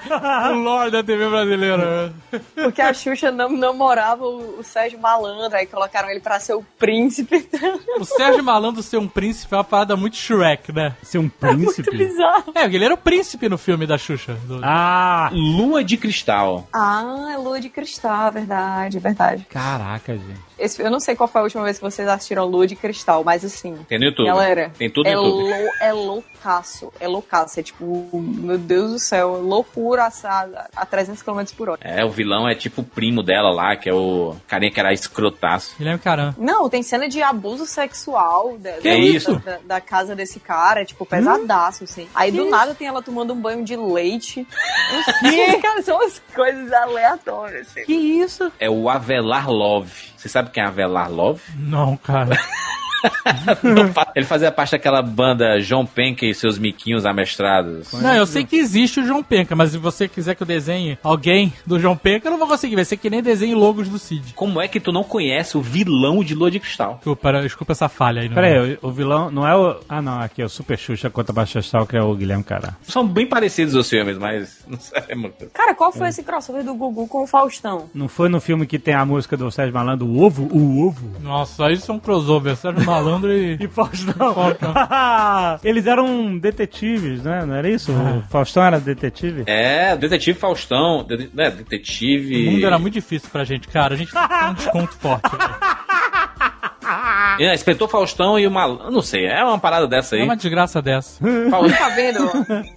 o lore da TV brasileira. Porque a Xuxa não namorava o, o Sérgio Malandro, aí colocaram ele pra ser o príncipe. O Sérgio Malandro ser um príncipe é uma parada muito Shrek, né? Ser um Muito príncipe? bizarro. É, porque ele era o príncipe no filme da Xuxa. do- ah, Lua de Cristal. Ah, é Lua de Cristal, verdade, verdade. Caraca, gente. Esse, eu não sei qual foi a última vez que vocês assistiram Lua de Cristal, mas assim. Tem no YouTube. Galera, Tem tudo é, no YouTube. lou- é loucaço. É loucaço. É tipo, meu Deus do céu, loucura a, a 300 km por hora. É, o vilão é tipo o primo dela lá, que é o carinha que era escrotaço. Ele é caramba. Não, tem cena de abuso sexual da, Que da- isso? Da, da casa desse cara, tipo, pesadaço, assim. Aí do nada tem ela tomando um banho de leite. cara, são as coisas aleatórias. Assim. que isso? É o Avelar Love. Você sabe quem é Avelar Love? Não, cara. Ele fazia parte daquela banda João Penca e seus miquinhos amestrados. Não, eu sei que existe o João Penca, mas se você quiser que eu desenhe alguém do João Penca, eu não vou conseguir. Vai ser que nem desenhe logos do Cid. Como é que tu não conhece o vilão de Lua de Cristal? Desculpa, desculpa essa falha aí. Peraí, o, o vilão não é o. Ah, não, aqui é o Super Xuxa contra Baixa Astral, que é o Guilherme Cará. São bem parecidos os filmes, mas não sei. mano. Cara, qual foi esse crossover do Gugu com o Faustão? Não foi no filme que tem a música do Sérgio Malandro, o ovo? O ovo? Nossa, aí são crossover. Sérgio Malandro e... E Faustão. Faustão. Eles eram detetives, né? Não era isso? O Faustão era detetive? É, Detetive Faustão, de, né, Detetive... O mundo era muito difícil pra gente, cara. A gente tem um desconto forte. É, Inspetor Faustão e o Mal... Não sei, é uma parada dessa aí. É uma desgraça dessa. Faustão- Tá vendo?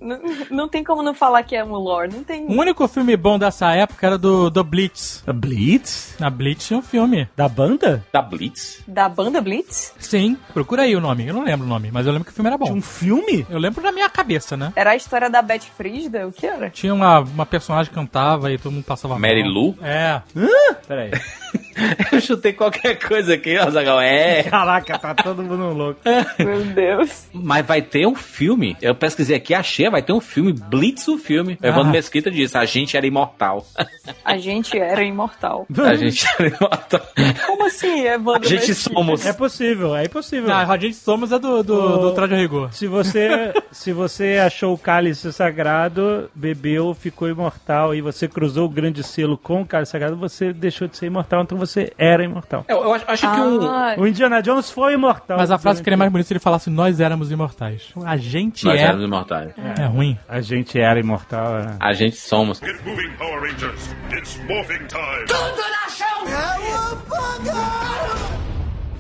não, não tem como não falar que é um lore. Não tem. O único filme bom dessa época era do, do Blitz. A Blitz? Na Blitz tinha um filme. Da banda? Da Blitz? Da banda Blitz? Sim, procura aí o nome. Eu não lembro o nome, mas eu lembro que o filme era bom. Tinha um filme? Eu lembro na minha cabeça, né? Era a história da Beth Frisda? O que era? Tinha uma, uma personagem que cantava e todo mundo passava Mary mal. Lou? É. Peraí. Eu chutei qualquer coisa aqui, ó, Zagal. É. Caraca, tá todo mundo louco. Meu Deus. Mas vai ter um filme. Eu pesquisei aqui, achei, vai ter um filme. Blitz o filme. Ah. Evandro Mesquita disse: a gente era imortal. A gente era imortal. a gente era imortal. Como assim, Evandro? A gente Mesquita? somos. É possível, é impossível. Não, a gente somos é do, do, Ô, do Traje Rigor. Se você, se você achou o cálice sagrado, bebeu, ficou imortal e você cruzou o grande selo com o cálice sagrado, você deixou de ser imortal, então você era imortal. Eu, eu acho, acho que um. Ah, O Indiana Jones foi imortal. Mas a frase ficaria mais bonita se ele falasse nós éramos imortais. A gente Nós é. éramos imortais. É ruim. A gente era imortal. é. A gente somos. Get moving, Power Rangers. It's morphing time. Tudo na chão!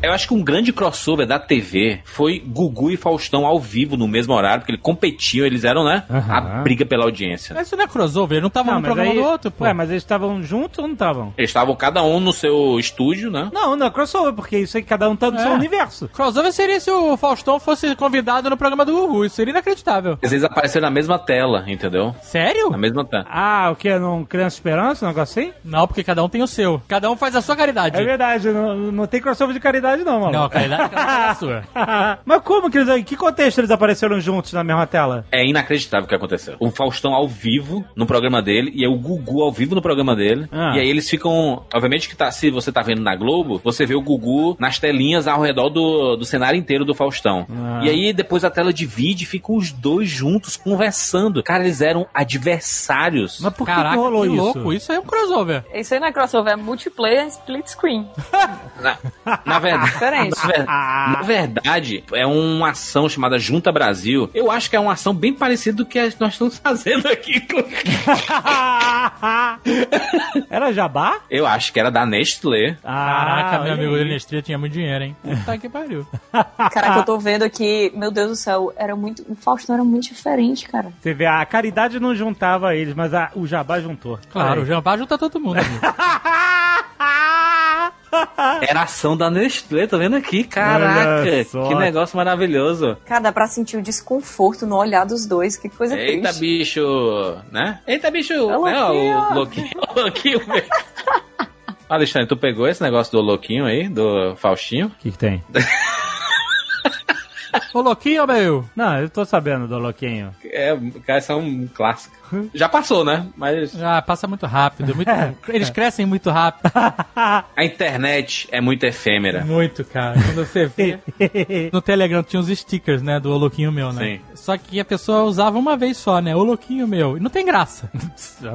Eu acho que um grande crossover da TV foi Gugu e Faustão ao vivo no mesmo horário, porque eles competiam, eles eram, né? A Aham. briga pela audiência. Mas isso não é crossover, eles não estavam um mas programa aí- do outro, pô. Ué, mas eles estavam juntos ou não estavam? Eles estavam cada um no seu estúdio, né? Não, não é crossover, porque isso aí cada um tá no É. seu universo. Crossover seria se o Faustão fosse convidado no programa do Gugu. Isso seria inacreditável. Às vezes apareceram na mesma tela, entendeu? Sério? Na mesma tela. Ah, o que? Não Criança Esperança, um negócio assim? Não, porque cada um tem o seu. Cada um faz a sua caridade. É verdade, não, não tem crossover de caridade qualidade não, maluco. Não, a qualidade é a sua. Mas como que eles... Em que contexto eles apareceram juntos na mesma tela? É inacreditável o que aconteceu. O Faustão ao vivo no programa dele e é o Gugu ao vivo no programa dele. Ah. E aí eles ficam. Obviamente que tá, se você tá vendo na Globo, você vê o Gugu nas telinhas ao redor do, do cenário inteiro do Faustão. Ah. E aí depois a tela divide e ficam os dois juntos conversando. Cara, eles eram adversários. Mas por que Caraca, que rolou que isso? louco. Isso aí é um crossover. Isso aí não é crossover, é multiplayer split screen. Na, na verdade. Diferente. Na, ver- na verdade, é uma ação chamada Junta Brasil. Eu acho que é uma ação bem parecida do que nós estamos fazendo aqui. Era jabá? Eu acho que era da Nestlé. Caraca, meu olha amigo da Nestlé tinha muito dinheiro, hein? Puta que pariu. Caraca, eu tô vendo aqui, meu Deus do céu, era muito. O Faustão era muito diferente, cara. Você vê, a caridade não juntava eles, mas a- o jabá juntou. Claro, o Jambá junta todo mundo. Era ação da Nestlé, tô vendo aqui. Caraca, que negócio maravilhoso. Cara, dá pra sentir o desconforto no olhar dos dois, que coisa Eita, triste. bicho, né? Eita, bicho, É né? louquinho. O louquinho. O louquinho mesmo. Alexandre, tu pegou esse negócio do louquinho aí, do Faustinho? O que, que tem? Ô, louquinho, meu. Não, eu tô sabendo do Loquinho. É, cara, isso é um clássico. Já passou, né? Mas Já passa muito rápido. muito- Eles crescem muito rápido. a internet é muito efêmera. Muito, cara. Quando você vê. No Telegram tinha os stickers, né? Do Ô Louquinho Meu, né? Sim. Só que a pessoa usava uma vez só, né? Ô Louquinho Meu. E não tem graça.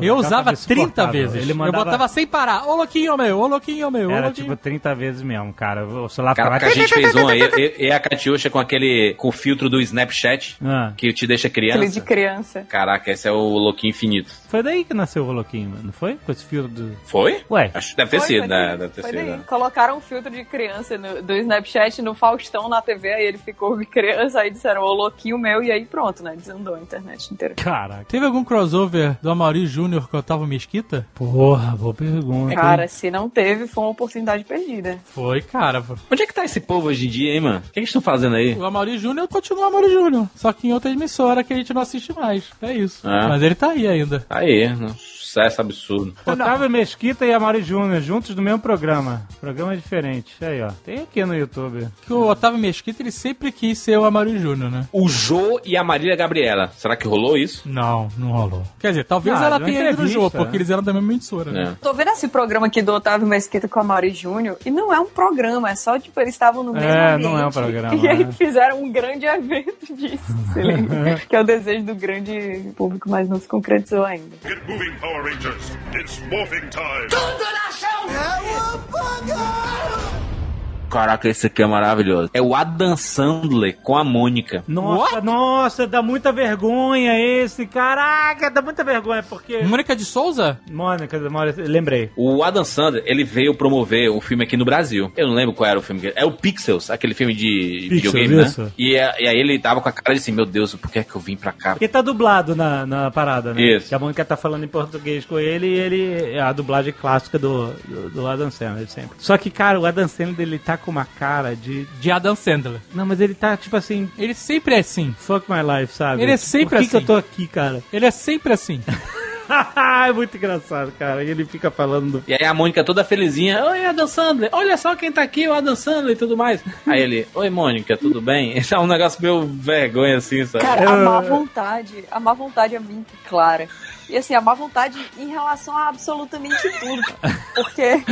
Eu usava 30 vezes. Ele Eu mandava... botava sem parar. Ô Louquinho Meu, ô Louquinho Meu, Era Louquinho. tipo 30 vezes mesmo, cara. O celular Cara, ficava- que a gente fez um aí, eu, eu e a Catiuxa com aquele, com o filtro do Snapchat, Ah, que te deixa Aquele de criança. criança. Caraca, esse é o louquinho infinito. foi daí que nasceu o Loquinho, não foi? Com esse filtro do... Foi? Ué, Acho que deve ter Foi, sido, foi né? daí, Deve ter foi sido. daí. né? Colocaram um filtro de criança no- do Snapchat no Faustão na TV, aí ele ficou de criança, aí disseram, ô louquinho meu, e aí pronto, né? Desandou a internet inteira. caraca. Teve algum crossover do Amaury Júnior com o Otávio Mesquita? Porra, boa pergunta. Cara, se não teve, foi uma oportunidade perdida. Foi, cara. Onde é que tá esse povo hoje em dia, hein, mano? O que eles estão fazendo aí? O Amaury Júnior continua Amaury Júnior. Só que em outra emissora que a gente não assiste mais. É isso. Ah. Mas ele tá aí ainda. Aí, um sucesso absurdo. Otávio Mesquita e Amari Júnior juntos no mesmo programa. Programa diferente. Aí, ó. Tem aqui no YouTube. Que o Otávio Mesquita, ele sempre quis ser o Amaury Júnior, né? O Jô e a Marília Gabriela. Será que rolou isso? Não, não rolou. Quer dizer, talvez Ah, ela tenha ido no jogo, porque né? eles eram da mesma emissora, né? É. Tô vendo esse programa aqui do Otávio Mesquita com a Mauri Júnior, e não é um programa, é só, tipo, eles estavam no mesmo É, ambiente. não é um programa, E aí né? fizeram um grande evento disso, se lembra? que é o desejo do grande público, mas não se concretizou ainda. Get moving, Power Rangers. It's morphing time. Tudo na chão! Caraca, esse aqui é maravilhoso. É o Adam Sandler com a Mônica. Nossa, nossa, dá muita vergonha esse. Caraca, dá muita vergonha, porque... Mônica de Souza? Mônica, lembrei. O Adam Sandler, ele veio promover um filme aqui no Brasil. Eu não lembro qual era o filme. É o Pixels, aquele filme de Pixels, videogame, isso. né? E, é- e aí ele tava com a cara de assim, meu Deus, por que é que eu vim pra cá? Porque tá dublado na, na parada, né? Isso. Que a Mônica tá falando em português com ele e ele é a dublagem clássica do, do, do Adam Sandler sempre. Só que, cara, o Adam Sandler, ele tá com uma cara de... De Adam Sandler. Não, mas ele tá, tipo assim, Ele sempre é assim. fuck my life, sabe? Ele é sempre Por que que assim. eu tô aqui, cara? Ele é sempre assim. é muito engraçado, cara. E ele fica falando do... E aí a Mônica toda felizinha, oi Adam Sandler, olha só quem tá aqui, o Adam Sandler e tudo mais. Aí ele, oi Mônica, tudo bem? Esse é um negócio meio vergonha assim, sabe? Cara, a má vontade, a má vontade é muito clara. E assim, a má vontade em relação a absolutamente tudo. Porque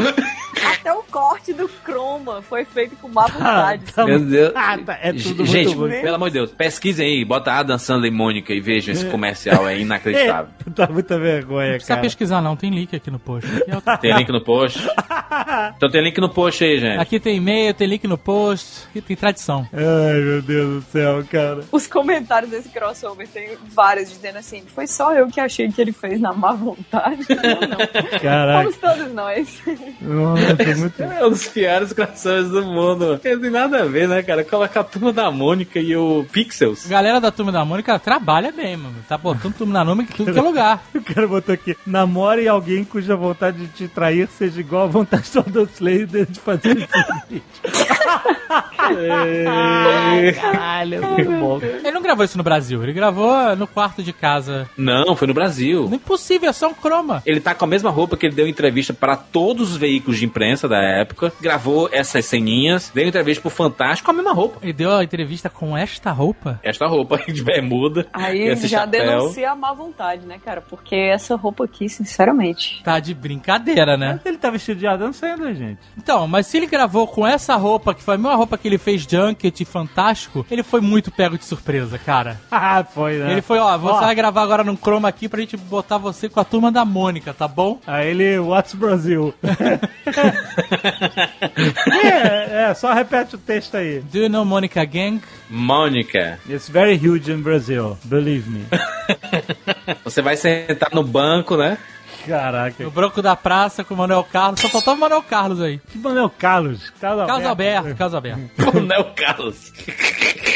até o corte do croma foi feito com má vontade. tá Meu Deus. Ah, tá, é tudo Gente, pelo amor de Deus, pesquisem aí, bota Adam Sandler e Mônica e vejam esse comercial, é inacreditável. Tá muita vergonha, Não precisa cara. pesquisar, não. Tem link aqui no post. Aqui, é o- Tem link no post? Então tem link no post aí, gente. aqui tem e-mail, tem link no post. Aqui tem tradição. Ai, meu Deus do céu, cara. Os comentários desse crossover tem vários dizendo assim: foi só eu que achei que ele fez na má vontade. Não, não. Caraca. Fomos todos nós. Nossa, muito... É um dos piores corações do mundo. Não tem nada a ver, né, cara? Coloca a turma da Mônica e o Pixels. A galera da Turma da Mônica trabalha bem, mano. Tá botando Turma da Mônica em tudo que é lugar. O cara botou aqui, namore alguém cuja vontade de te trair seja igual à vontade do Adam Slater de fazer esse vídeo. Caralho, que bom. Ele não gravou isso no Brasil. Ele gravou no quarto de casa. Não, foi no Brasil. Viu? Impossível, é só um croma. Ele tá com a mesma roupa que ele deu entrevista para todos os veículos de imprensa da época, gravou essas ceninhas, deu entrevista pro Fantástico com a mesma roupa. Ele deu a entrevista com esta roupa. Esta roupa de bermuda. Aí já chapéu. denuncia a má vontade, né, cara? Porque essa roupa aqui, sinceramente. Tá de brincadeira, né? Mas ele tá vestido de Adam Sandler, gente. Então, mas se ele gravou com essa roupa, que foi a mesma roupa que ele fez Junket e Fantástico, ele foi muito pego de surpresa, cara. Ah, foi, né? Ele foi, ó, você Ó. vai gravar agora num chroma aqui pra gente botar você com a turma da Mônica, tá bom? Aí ele, What's Brasil? é, é, só repete o texto aí. Do you know Mônica Gang? Mônica, It's very huge in Brazil, believe me. você vai sentar no banco, né? Caraca. No Branco da Praça com o Manuel Carlos. Só faltava o Manuel Carlos aí. Que Manuel Carlos? Carlos Carlos Alberto, Carlos Alberto. Não, Carlos.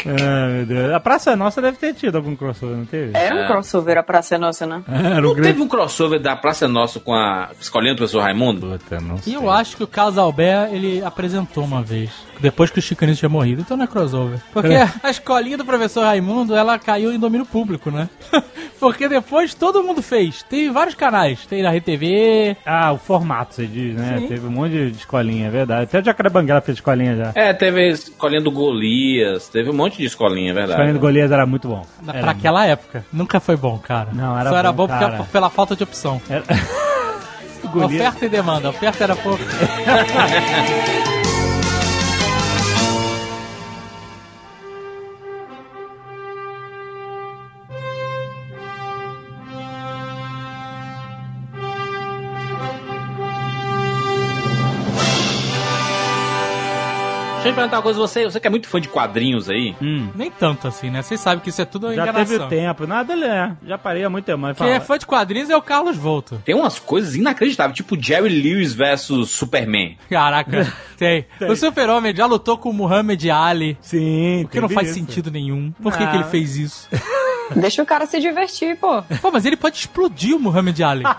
Ah, meu Deus. A Praça Nossa deve ter tido algum crossover, não teve? Era um crossover a Praça é Nossa, né? Era Não grande... teve um crossover da Praça Nossa com a Escolinha do Professor Raimundo? Puta, não E sei. eu acho que o Carlos Alberto, ele apresentou uma vez. Depois que o Chicanito tinha morrido. Então não é crossover. Porque a escolinha do professor Raimundo, ela caiu em domínio público, né? Porque depois todo mundo fez. Tem vários canais. Tem na RTV. Ah, o formato, você diz, né? Sim. Teve um monte de escolinha, é verdade. Até o Jacarebanguela fez escolinha já. É, teve a Escolinha do Golias, teve um monte de escolinha, é A verdade. escolinha do Golias era muito bom. Pra Era aquela época. Nunca foi bom, cara. Não, era Só era bom, bom porque, cara. pela falta de opção. Era... o Golias... Oferta e demanda. Oferta era pouco. Deixa eu perguntar uma coisa, você, você que é muito fã de quadrinhos aí, Hum. Nem tanto assim, né? Vocês sabem que isso é tudo Já enganação. teve tempo. Nada, ele é. Já parei há muito tempo, mas Quem fala. é fã de quadrinhos é o Carlos Volto. tem umas coisas inacreditáveis, tipo Jerry Lewis versus Superman. Caraca, tem. O Super-Homem já lutou com o Muhammad Ali. Sim, O que não faz isso. sentido nenhum. Por que, Ah. que ele fez isso? Deixa o cara se divertir, pô. Pô, mas ele pode explodir o Muhammad Ali.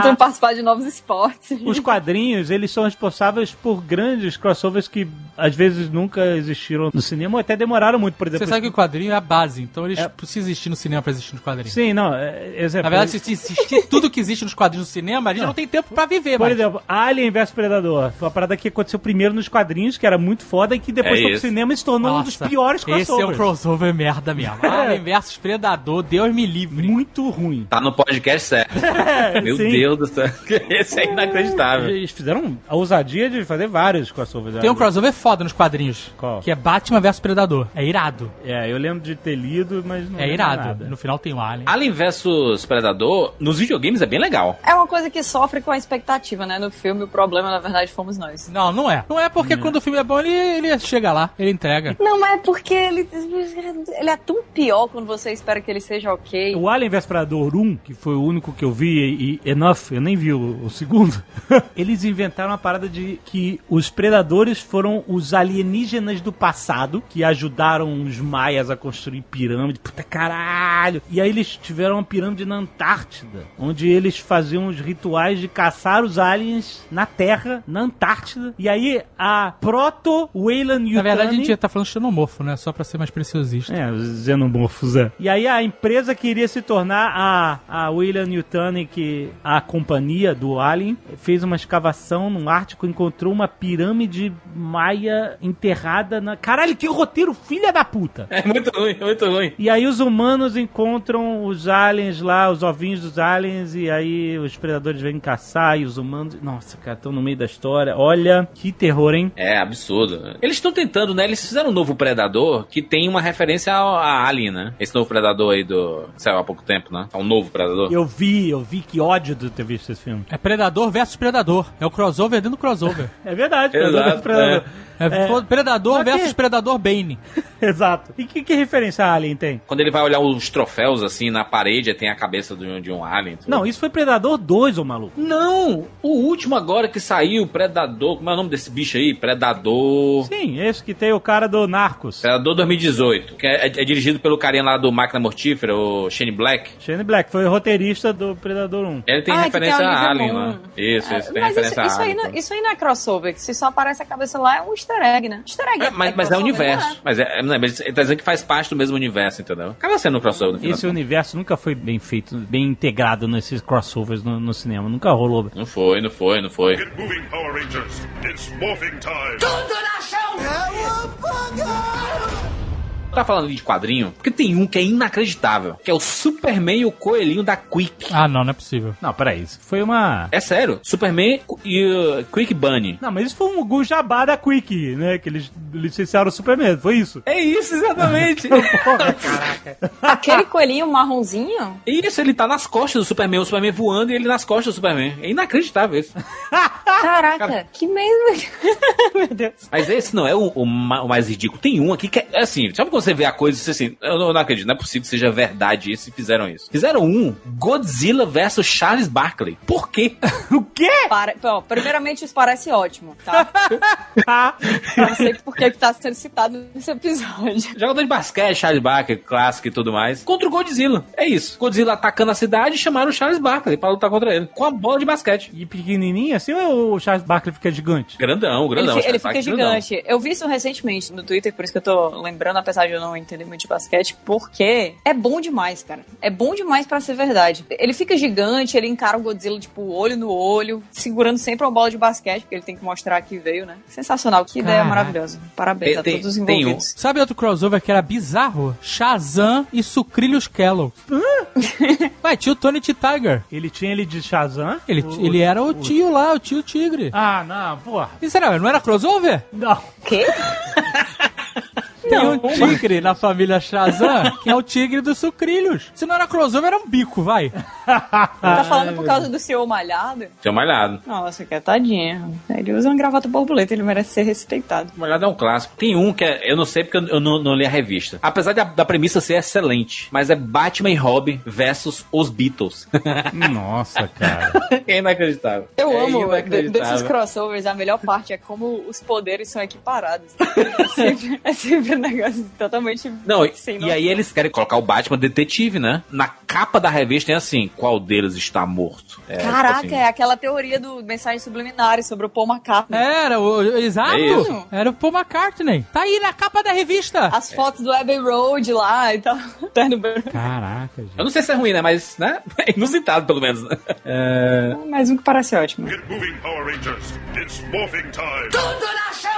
Então participar de novos esportes. Os quadrinhos, eles são responsáveis por grandes crossovers que às vezes nunca existiram no cinema ou até demoraram muito, por exemplo. Você sabe que o quadrinho é a base, então eles É. precisam existir no cinema pra existir nos quadrinhos. Sim, não. É, exemplo, Na verdade, se existir tudo que existe nos quadrinhos do cinema, a gente não, tem tempo pra viver, Por mas... exemplo, Alien vs Predador. Foi uma parada que aconteceu primeiro nos quadrinhos, que era muito foda, e que depois É foi pro cinema e se tornou um dos piores crossovers. Esse é um crossover merda mesmo. Alien versus Predador, Deus me livre. Muito ruim. Tá no podcast certo. Meu sim. Deus do céu. Esse é inacreditável. Eles fizeram a ousadia de fazer vários crossovers. Tem um Alien. crossover foda nos quadrinhos. Qual? Que é Batman versus Predador. É irado. É, eu lembro de ter lido, mas não É irado. nada. No final tem o Alien. Alien versus Predador, nos videogames é bem legal. É uma coisa que sofre com a expectativa, né? No filme, o problema, na verdade, fomos nós. Não, não é. Não é porque quando o filme é bom, ele, ele chega lá, ele entrega. Não, mas é porque ele, ele é tão pior quando você espera que ele seja ok. O Alien vs Predador 1, que foi o único que eu vi, e Enough, eu nem vi o, o segundo, eles inventaram uma parada de que os predadores foram os alienígenas do passado, que ajudaram os maias a construir pirâmide. Puta caralho! E aí eles tiveram uma pirâmide na Antártida, onde eles faziam os rituais de caçar os aliens na Terra, na Antártida. E aí a proto-Weyland Yutani... Na verdade, a gente já tá falando xenomorfo, né? Só pra ser mais preciosista. É, os xenomorfos, é. E aí a empresa queria se tornar a, a William Newton, que a companhia do Alien fez uma escavação no Ártico, encontrou uma pirâmide maia enterrada na... Caralho, que roteiro filha da puta! É muito ruim, muito ruim. E aí os humanos encontram os aliens lá, os ovinhos dos aliens, e aí os predadores vêm caçar e os humanos... Nossa, cara, estão no meio da história. Olha, que terror, hein? É absurdo. Eles estão tentando, né? Eles fizeram um novo Predador que tem uma referência ao- a Alien, né? Esse novo Predador aí do. que saiu há pouco tempo, né? É um novo Predador. Eu vi, eu vi, que ódio de ter visto esse filme. É Predador versus Predador. É o crossover dentro do crossover. É verdade, Exato, Predador, Predador. É, É. Predador Só que- versus Predador Bane. Exato. E que, que referência a Alien tem? Quando ele vai olhar os troféus assim na parede, aí tem a cabeça de um, de um Alien. tudo. Não, isso foi Predador 2, ô maluco. Não! O último agora que saiu, Predador. Como é o nome desse bicho aí? Predador. Sim, esse que tem o cara do Narcos. Predador 2018. Que é, é dirigido pelo carinha lá do Máquina Mortífera, o Shane Black. Shane Black foi o roteirista do Predador 1. Ele tem Ah, referência tem a Alien lá. Isso, isso, tem Mas isso, referência isso a aí Alien. não, isso aí não é crossover, que se só aparece a cabeça lá é um easter egg, né? Easter egg. É, mas, mas é universo. não é? Mas, é, não, mas ele tá dizendo que faz parte do mesmo universo, entendeu? Acaba sendo um crossover. no final Esse universo nunca foi bem feito, bem integrado nesses crossovers no, no cinema. Nunca rolou. Não foi, não foi, não foi. Get moving, Power Rangers. It's morphing time. Tudo na chão! Tá falando ali de quadrinho, porque tem um que é inacreditável, que é o Superman e o Coelhinho da Quick. Ah, não, não é possível. Não, peraí. Isso foi uma. É sério, Superman e o Quick Bunny. Não, mas isso foi um algum jabá da Quick, né? Que eles licenciaram o Superman. Foi isso. É isso, exatamente. Porra, caraca. Aquele coelhinho marronzinho? isso, ele tá nas costas do Superman, o Superman voando e ele nas costas do Superman. É inacreditável isso. Caraca, Cara. que mesmo. Meu Deus. Mas esse não é o, o o mais ridículo. Tem um aqui que é é assim, sabe quando você vê a coisa e você assim, eu não, não acredito, não é possível que seja verdade isso e fizeram isso. Fizeram um Godzilla versus Charles Barkley. Por quê? o quê? Para... Bom, primeiramente, isso parece ótimo, tá? Eu não sei por que tá sendo citado nesse episódio. Jogador de basquete, Charles Barkley, clássico e tudo mais, contra o Godzilla. É isso. Godzilla atacando a cidade e chamaram o Charles Barkley pra lutar contra ele. Com a bola de basquete. E pequenininho assim ou o Charles Barkley fica gigante? Grandão, Ele, grandão. ele Charles fica Barkley, grandão. gigante. Eu vi isso recentemente no Twitter, por isso que eu tô lembrando, apesar de eu não entender muito de basquete, porque é bom demais, cara. É bom demais pra ser verdade. Ele fica gigante, ele encara o Godzilla, tipo, olho no olho, segurando sempre uma bola de basquete, porque ele tem que mostrar que veio, né? Sensacional, que ideia Caraca. maravilhosa. Parabéns Tem- a todos os tem um- envolvidos. Sabe outro crossover que era bizarro? Shazam e Sucrilhos Kellogg. Vai, tinha o Tony T. Tiger. Ele tinha ele de Shazam? Ele, O- ele era o tio lá, o tio tigre. Ah, não, porra. Isso era, não era crossover? Não. Quê? Tem um tigre na família Shazam, que é o tigre dos sucrilhos. Se não era crossover, era um bico, vai. Tá falando por causa do senhor malhado? Tinha malhado. Nossa, que tadinho. Ele usa uma gravata borboleta, ele merece ser respeitado. Malhado é um clássico. Tem um que é, eu não sei porque eu, não, não li a revista. Apesar da, da premissa ser excelente, mas é Batman e Robin versus os Beatles. Nossa, cara. é inacreditável. Eu É amo de- inacreditável. desses crossovers, a melhor parte é como os poderes são equiparados. É sempre, é sempre negócio totalmente Não, e, sem e noção. aí eles querem colocar o Batman detetive, né? Na capa da revista tem assim, qual deles está morto? É, Caraca, tipo é aquela teoria do mensagens subliminares sobre o Paul McCartney. Era, o, exato. É. Era o Paul McCartney. Tá aí na capa da revista. As fotos do Abbey Road lá e tal. Terno branco. Caraca, gente. Eu não sei se é ruim, né? Mas, né? É inusitado, pelo menos. né? É... Mais um que parece ótimo. Get moving, Power Rangers. It's morphing time. Tudo na chão!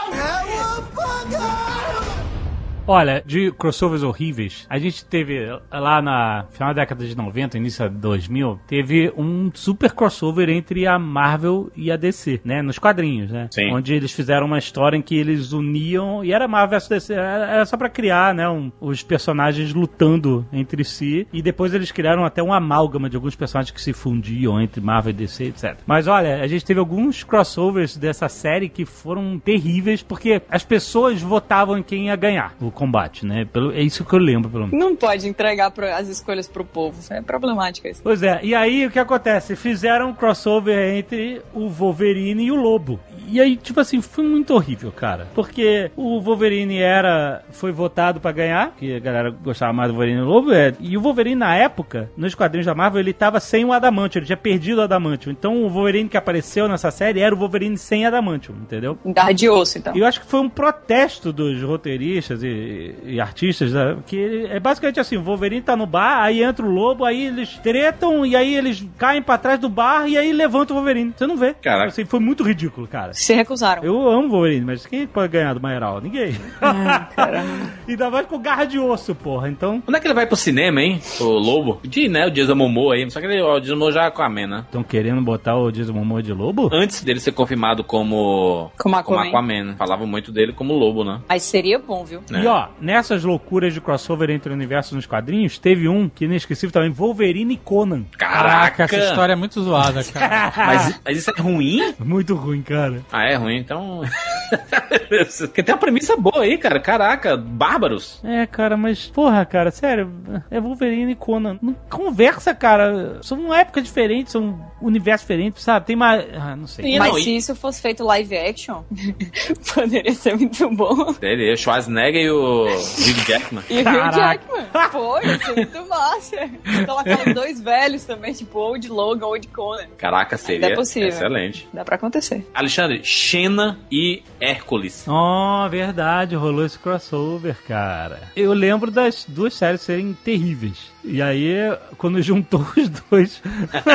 Olha, de crossovers horríveis, a gente teve lá na final da década de 90, início de 2000, teve um super crossover entre a Marvel e a DC, né? Nos quadrinhos, né? Sim. Onde eles fizeram uma história em que eles uniam, e era Marvel vs DC, era só pra criar, né? um- os personagens lutando entre si, e depois eles criaram até um amálgama de alguns personagens que se fundiam entre Marvel e DC, etc. Mas olha, a gente teve alguns crossovers dessa série que foram terríveis, porque as pessoas votavam em quem ia ganhar o combate, né? Pelo, é isso que eu lembro, pelo menos. Não pode entregar as escolhas pro povo. É problemático isso. Pois é, e aí o que acontece? Fizeram um crossover entre o Wolverine e o Lobo. E aí, tipo assim, foi muito horrível, cara. Porque o Wolverine era. foi votado pra ganhar, que a galera gostava mais do Wolverine e o Lobo. É, e o Wolverine, na época, nos quadrinhos da Marvel, ele tava sem o Adamantium, ele tinha perdido o Adamantium. Então o Wolverine que apareceu nessa série era o Wolverine sem Adamantium, entendeu? Garra de osso, então. E eu acho que foi um protesto dos roteiristas e, e artistas, né, que é basicamente assim, o Wolverine tá no bar, aí entra o lobo, aí eles tretam, e aí eles caem pra trás do bar, e aí levanta o Wolverine. Você não vê. Caraca. Assim, foi muito ridículo, cara. Se recusaram. Eu amo o Wolverine, mas quem pode ganhar do Maioral? Ninguém. Ah, caramba. Ainda mais com garra de osso, porra. Então, Quando é que ele vai pro cinema, hein? O Lobo? De, né? O Jason Momoa aí. Só que ele, o Jason Momoa já é com a né? estão querendo botar o Jason Momoa de lobo? Antes dele ser confirmado como... Como Aquaman. Aquaman. Falavam muito dele como Lobo, né? Mas seria bom, viu? E ó, nessas loucuras de crossover entre o universo nos quadrinhos, teve um que inesquecível também, Wolverine e Conan. Caraca, essa história é muito zoada, cara. Mas, mas isso é ruim? Muito ruim, cara. Ah, é ruim, então. Porque tem uma premissa boa aí, cara. Caraca, bárbaros. É, cara, mas, porra, cara, sério, é Wolverine e Conan. Não conversa, cara. São épocas diferentes, são universos diferentes, sabe? Tem mais. Ah, não sei. E Mas não, e- se isso fosse feito live action, poderia ser muito bom. Ele, o Schwarzenegger e o Hugh Jackman. E o Hugh Caraca. Jackman. Pô, isso é muito massa. Colocar os dois velhos também, tipo Old Logan, Old Conan. Caraca, seria é possível. excelente. Dá pra acontecer. Alexandre, Xena e Hércules. Oh, verdade, rolou esse crossover, cara. Eu lembro das duas séries serem terríveis. E aí, quando juntou os dois.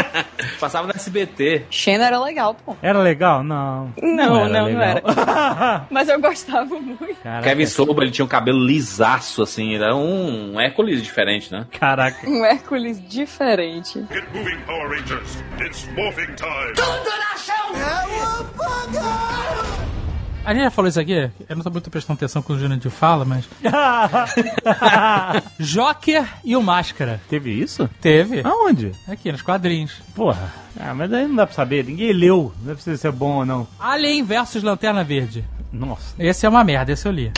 Passava no SBT. Xena era legal, pô. Era legal? Não. Não, não, não legal. Mas eu gostava muito. Caraca, Kevin Sorbo, ele tinha um cabelo lisaço, assim. Ele era um Hércules diferente, né? Caraca. Um Hércules diferente. Get moving, Power Rangers. It's morphing time. Tudo na chão! A gente já falou isso aqui? Eu não tô muito prestando atenção com o Júnior de fala, mas. Joker e o Máscara. Teve isso? Teve. Aonde? Aqui, nos quadrinhos. Porra. Ah, mas aí não dá pra saber. Ninguém leu. Não deve ser se bom ou não. Alien versus Lanterna Verde. Nossa. Esse é uma merda, esse eu li.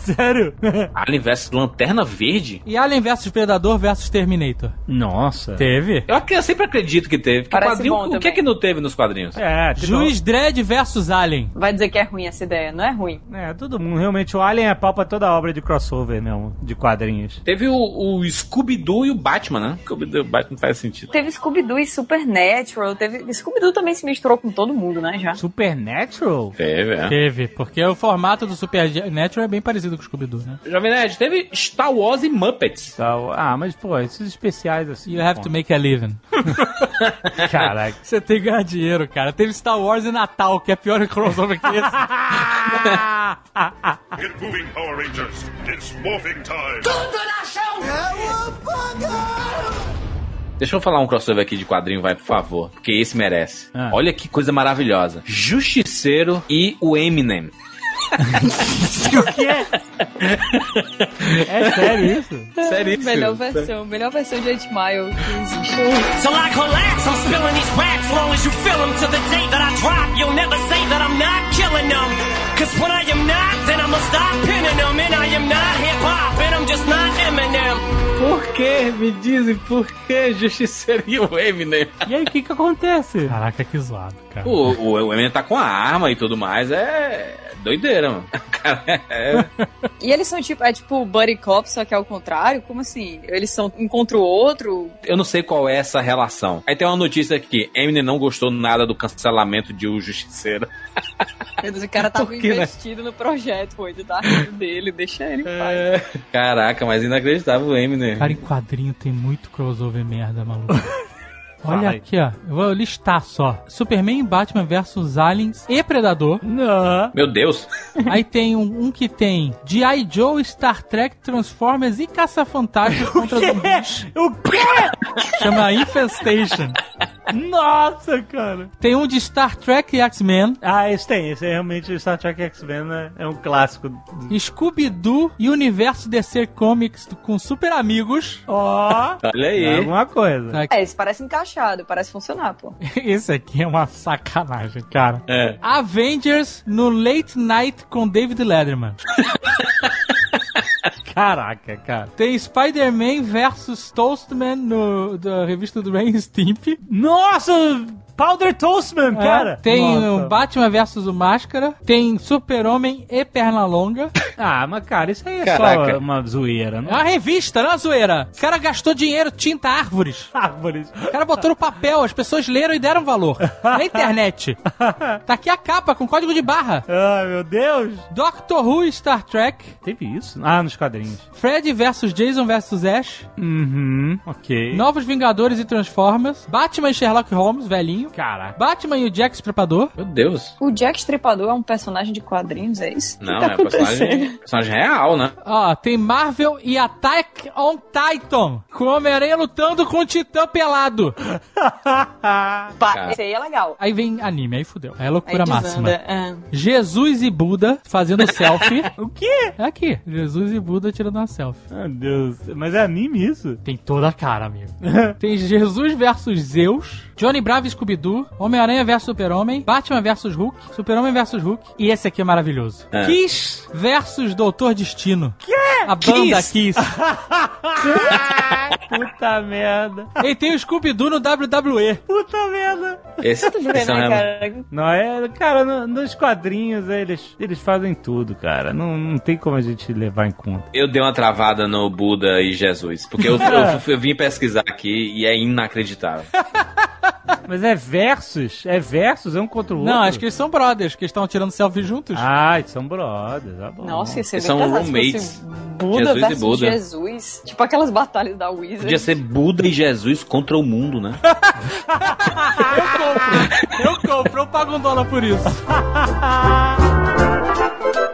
Sério? Alien vs Lanterna Verde? E Alien versus Predador versus Terminator. Nossa. Teve. Eu, ac- eu sempre acredito que teve. Que Parece quadrinho, bom o que é que não teve nos quadrinhos? É, tipo, Juiz Dredd versus Alien. Vai dizer que é ruim essa ideia. Não é ruim. É, todo mundo. Realmente, o Alien é pau pra toda obra de crossover mesmo, de quadrinhos. Teve o, o Scooby-Doo e o Batman, né? Scooby-Doo e o Batman faz sentido. Teve Scooby-Doo e Supernatural. Teve... Scooby-Doo também se misturou com todo mundo, né, já. Supernatural? Teve, é. Teve, porque o formato do Supernatural é bem parecido com o Scooby-Doo, né? Jovem Nerd, teve Star Wars e Muppets. Tal. Ah, mas, pô, esses especiais assim. You have to make a living. Caraca. Você tem que ganhar dinheiro, cara. Teve Star Wars e Natal, que é pior crossover que esse. Get moving, Power Rangers. It's morphing time. Tudo na chão! Deixa eu falar um crossover aqui de quadrinho, vai, por favor. Porque esse merece. Ah. Olha que coisa maravilhosa. Justiceiro e o Eminem. o que é? É sério isso? Seríssimo. Melhor versão. Melhor versão de 8 Mile que existe. So collapse, I'm spilling these raps long as you fill them to the day that I drop. You'll never say that I'm not killing them. Cause when I am not, then I'ma stop pinning them. And I am not hip hop, and I'm just not Eminem. Por que? Me dizem por que Justiceiro e o Eminem? E aí, o que que acontece? Caraca, que zoado, cara. O, o, o Eminem tá com a arma e tudo mais, é doideira, mano. Cara, é... E eles são tipo, é tipo Buddy Cop, só que é o contrário? Como assim? Eles são um contra o outro? Eu não sei qual é essa relação. Aí tem uma notícia aqui: Eminem não gostou nada do cancelamento de O Justiceiro. Meu Deus, o cara tava né? investido no projeto, pô. Ele tá rindo dele, deixa ele em paz. É. Caraca, mas inacreditável o Eminem. Cara, em quadrinho tem muito crossover merda, maluco. Fala Olha aí. aqui, ó. Eu vou listar só. Superman e Batman versus Aliens e Predador. Não. Meu Deus. Aí tem um, um que tem G.I. Joe, Star Trek, Transformers e Caça-Fantasmas contra zumbis. O quê? Chama Infestation. Nossa, cara. Tem um de Star Trek e X-Men. Ah, esse tem. Esse é realmente Star Trek X-Men, né? É um clássico. Scooby-Doo e Universo DC Comics com Super Amigos. Ó. Olha é aí. alguma coisa. É, esse parece encaixado, parece funcionar, pô. Esse aqui é uma sacanagem, cara. É. Avengers no Late Night com David Letterman. Caraca, cara. Tem Spider-Man versus Toastman no, da revista do Rain Stimp. Nossa! Powder Toastman, cara. É, tem Nossa. o Batman versus o Máscara. Tem Super-Homem e Pernalonga. Ah, mas cara, isso aí é Caraca. só uma zoeira, É não? uma revista, não é uma zoeira. O cara gastou dinheiro, tinta árvores. Árvores. O cara botou no papel, as pessoas leram e deram valor. Na internet. Tá aqui a capa com código de barra. Ai, meu Deus. Doctor Who e Star Trek. Teve isso? Ah, nos quadrinhos. Fred versus Jason versus Ash. Uhum, ok. Novos Vingadores e Transformers. Batman e Sherlock Holmes, velhinho. Caraca. Batman e o Jack Estripador. Meu Deus. O Jack Stripador é um personagem de quadrinhos, é isso? Não, tá é personagem, acontecendo? personagem real, né? Ó, tem Marvel e Attack on Titan. Com o Homem-Aranha lutando com o Titã pelado. Pá, Cara. esse aí é legal. Aí vem anime, aí fudeu. Aí é loucura Aí máxima. é. Jesus e Buda fazendo selfie. O quê? É aqui, Jesus e Buda tirando uma selfie. Meu Deus. Mas é anime isso? Tem toda a cara, amigo. Tem Jesus versus Zeus, Johnny Bravo e Scooby-Doo, Homem-Aranha versus Super-Homem, Batman versus Hulk, Super-Homem versus Hulk. E esse aqui é maravilhoso. É. Kiss versus Doutor Destino. Que? A banda Kiss. Puta merda. e tem o Scooby-Doo no WWE. Puta merda. Esse, Tu vê, esse é um né, cara? Não, é, cara, no- nos quadrinhos eles, eles fazem tudo, cara. Não, não tem como a gente levar em conta. Eu dei uma travada no Buda e Jesus, porque eu, eu, eu vim pesquisar aqui e é inacreditável. Mas é versus? É versus? É um contra o outro? Não, acho que eles são brothers, que estão tirando selfie juntos. Ah, eles são brothers. Tá bom. Nossa, ia ser Eles bem são pesado se fosse roommates. Buda Jesus e versus Buda. Jesus. Tipo aquelas batalhas da Wizard. Podia ser Buda e Jesus contra o mundo, né? Eu compro, eu pago um dólar por isso.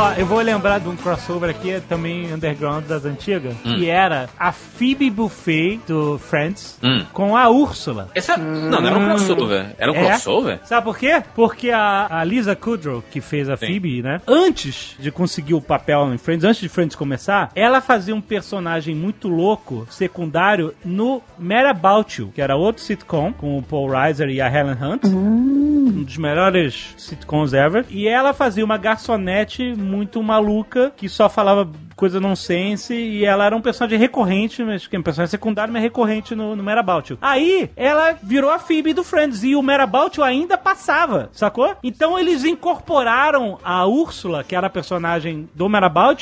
Ó, eu vou lembrar de um crossover aqui, também underground das antigas, Hum. que era a Phoebe Buffet do Friends Hum. com a Úrsula. Essa, não, não era um crossover. Era um É? crossover? Sabe por quê? Porque a, a Lisa Kudrow, que fez a Sim. Phoebe, né? Antes de conseguir o papel em Friends, antes de Friends começar, ela fazia um personagem muito louco, secundário, no Mad About You, que era outro sitcom, com o Paul Reiser e a Helen Hunt. Um dos melhores sitcoms ever. E ela fazia uma garçonete muito maluca, que só falava coisa nonsense, e ela era um personagem recorrente, mas que é um personagem secundário, mas recorrente no, no You. Aí, ela virou a Phoebe do Friends, e o You ainda passava, sacou? Então eles incorporaram a Úrsula, que era a personagem do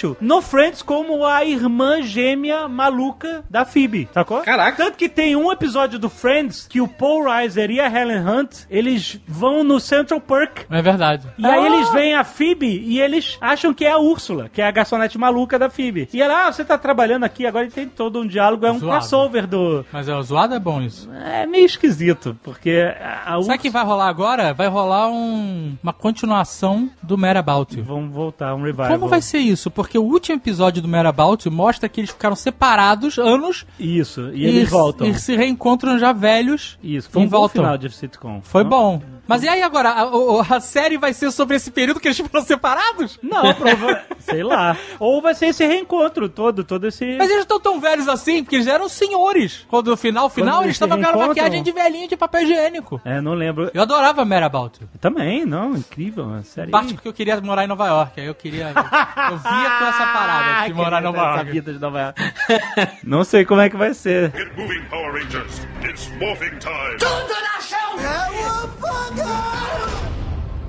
You, no Friends como a irmã gêmea maluca da Phoebe, sacou? Caraca. Tanto que tem um episódio do Friends que o Paul Reiser e a Helen Hunt, eles vão no Central Park É verdade. e aí eles veem a Phoebe e eles acham que é a Úrsula, que é a garçonete maluca da Phoebe. E ela, ah, você tá trabalhando aqui, agora tem todo um diálogo, é um Zoado. crossover do... Mas é, o zoado é bom isso. É meio esquisito, porque a, Sabe o que vai rolar agora? Vai rolar um, uma continuação do Mad About You. Vamos voltar, um revival. Como vai ser isso? Porque o último episódio do Mad About You mostra que eles ficaram separados anos Isso, e eles voltam. e se reencontram já velhos. Isso, foi e um voltam. final de sitcom. Foi Não? bom. Mas e aí agora? A, o- a série vai ser sobre esse período que eles foram separados? Não, prova... sei lá. Ou vai ser esse reencontro todo, todo esse... Mas eles estão tão velhos assim, porque eles eram senhores. Quando no final, final, Quando eles estavam com aquela maquiagem de velhinho de papel higiênico. É, não lembro. Eu adorava Mad About You. Também, não, incrível, uma série... Parte porque eu queria morar em Nova York. Aí eu queria. Eu via com essa parada de morar em Nova Essa York. vida de Nova York. não sei como é que vai ser. Get moving, Power Rangers. It's morphing time. Tudo na chão!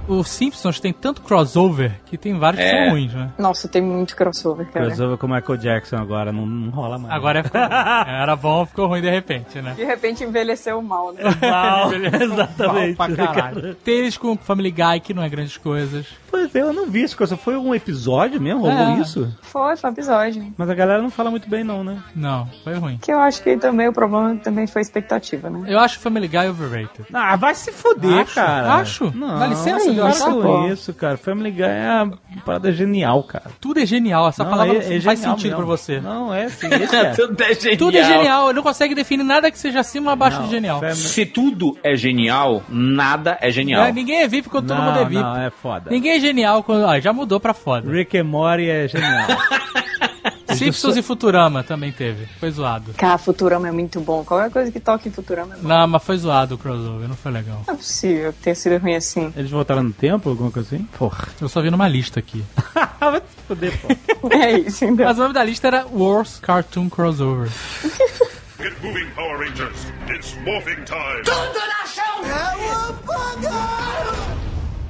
Os Simpsons tem tanto crossover que tem vários que É. são ruins, né? Nossa, tem muito crossover, cara. Crossover com o Michael Jackson agora, não, não rola mais. Agora é era bom, ficou ruim de repente, né? De repente envelheceu mal, né? Mal, Mal exatamente. pra caralho. Tem eles com Family Guy, que não é grandes coisas. Pois é, eu não vi isso, coisa. Foi um episódio mesmo? Rolou É. isso? Foi, foi um episódio. Mas a galera não fala muito bem, não, né? Não, foi ruim. Que eu acho que também o problema também foi a expectativa, né? Eu acho Family Guy overrated. Ah, vai se foder, Acho, cara. acho. Não, Dá licença, Deus. com isso, cara. Family Guy é uma parada genial, cara. Tudo é genial, essa Não, palavra é- é faz sentido mesmo. pra você. Não, é sim, é. Tudo é genial. Tudo é genial, ele não consegue definir nada que seja acima ou abaixo de genial. Family- Se tudo é genial, nada é genial. É, ninguém é VIP quando todo Não, mundo é VIP. não, é foda. Ninguém é genial quando. Ah, já mudou pra foda. Rick and Morty é genial. Simpsons e Futurama também teve. Foi zoado. Cara, Futurama é muito bom. Qualquer coisa que toque em Futurama é bom. Não, mas foi zoado o crossover, não foi legal. Não é possível ter sido ruim assim. Eles voltaram no tempo, alguma coisa assim? Porra. Eu só vi numa lista aqui. Vai se foder, pô. É isso, então. Mas o nome da lista era Worst Cartoon Crossover. Get moving, Power Rangers. It's morphing time. Tudo na chão!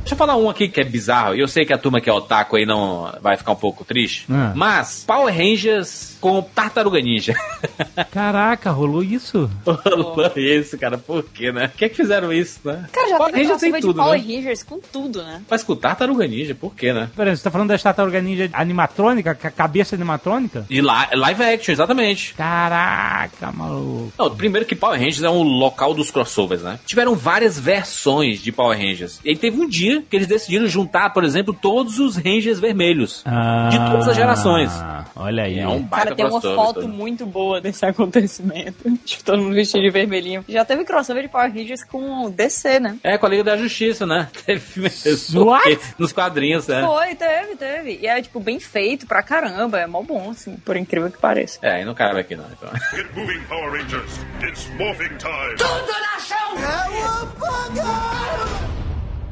Deixa eu falar um aqui que é bizarro. e Eu sei que a turma que é otaku aí não vai ficar um pouco triste. Ah. Mas Power Rangers com Tartaruga Ninja. Caraca, rolou isso? Rolou isso, cara. Por quê, né? Por que, que fizeram isso, né? Cara, já Power Rangers tem tudo, Power né? Rangers com tudo, né? Mas com Tartaruga Ninja, por quê, né? Peraí, você tá falando da tartaruga ninja animatrônica? Cabeça animatrônica? E li- live action, exatamente. Caraca, maluco. Não, primeiro que Power Rangers é um local dos crossovers, né? Tiveram várias versões de Power Rangers. E aí teve um dia que eles decidiram juntar, por exemplo, todos os Rangers vermelhos. De todas as gerações. Ah, Olha aí. É um baita Cara, tem uma foto todo. muito boa desse acontecimento. Tipo, todo mundo vestido de vermelhinho. Já teve crossover de Power Rangers com o DC, né? É, com a Liga da Justiça, né? Teve mesmo. Nos quadrinhos, né? Foi, teve, teve. E é, tipo, bem feito pra caramba. É mó bom, assim, por incrível que pareça. É, e não cabe aqui não. Então. Get moving, Power Rangers. It's morphing time. Tudo na chão!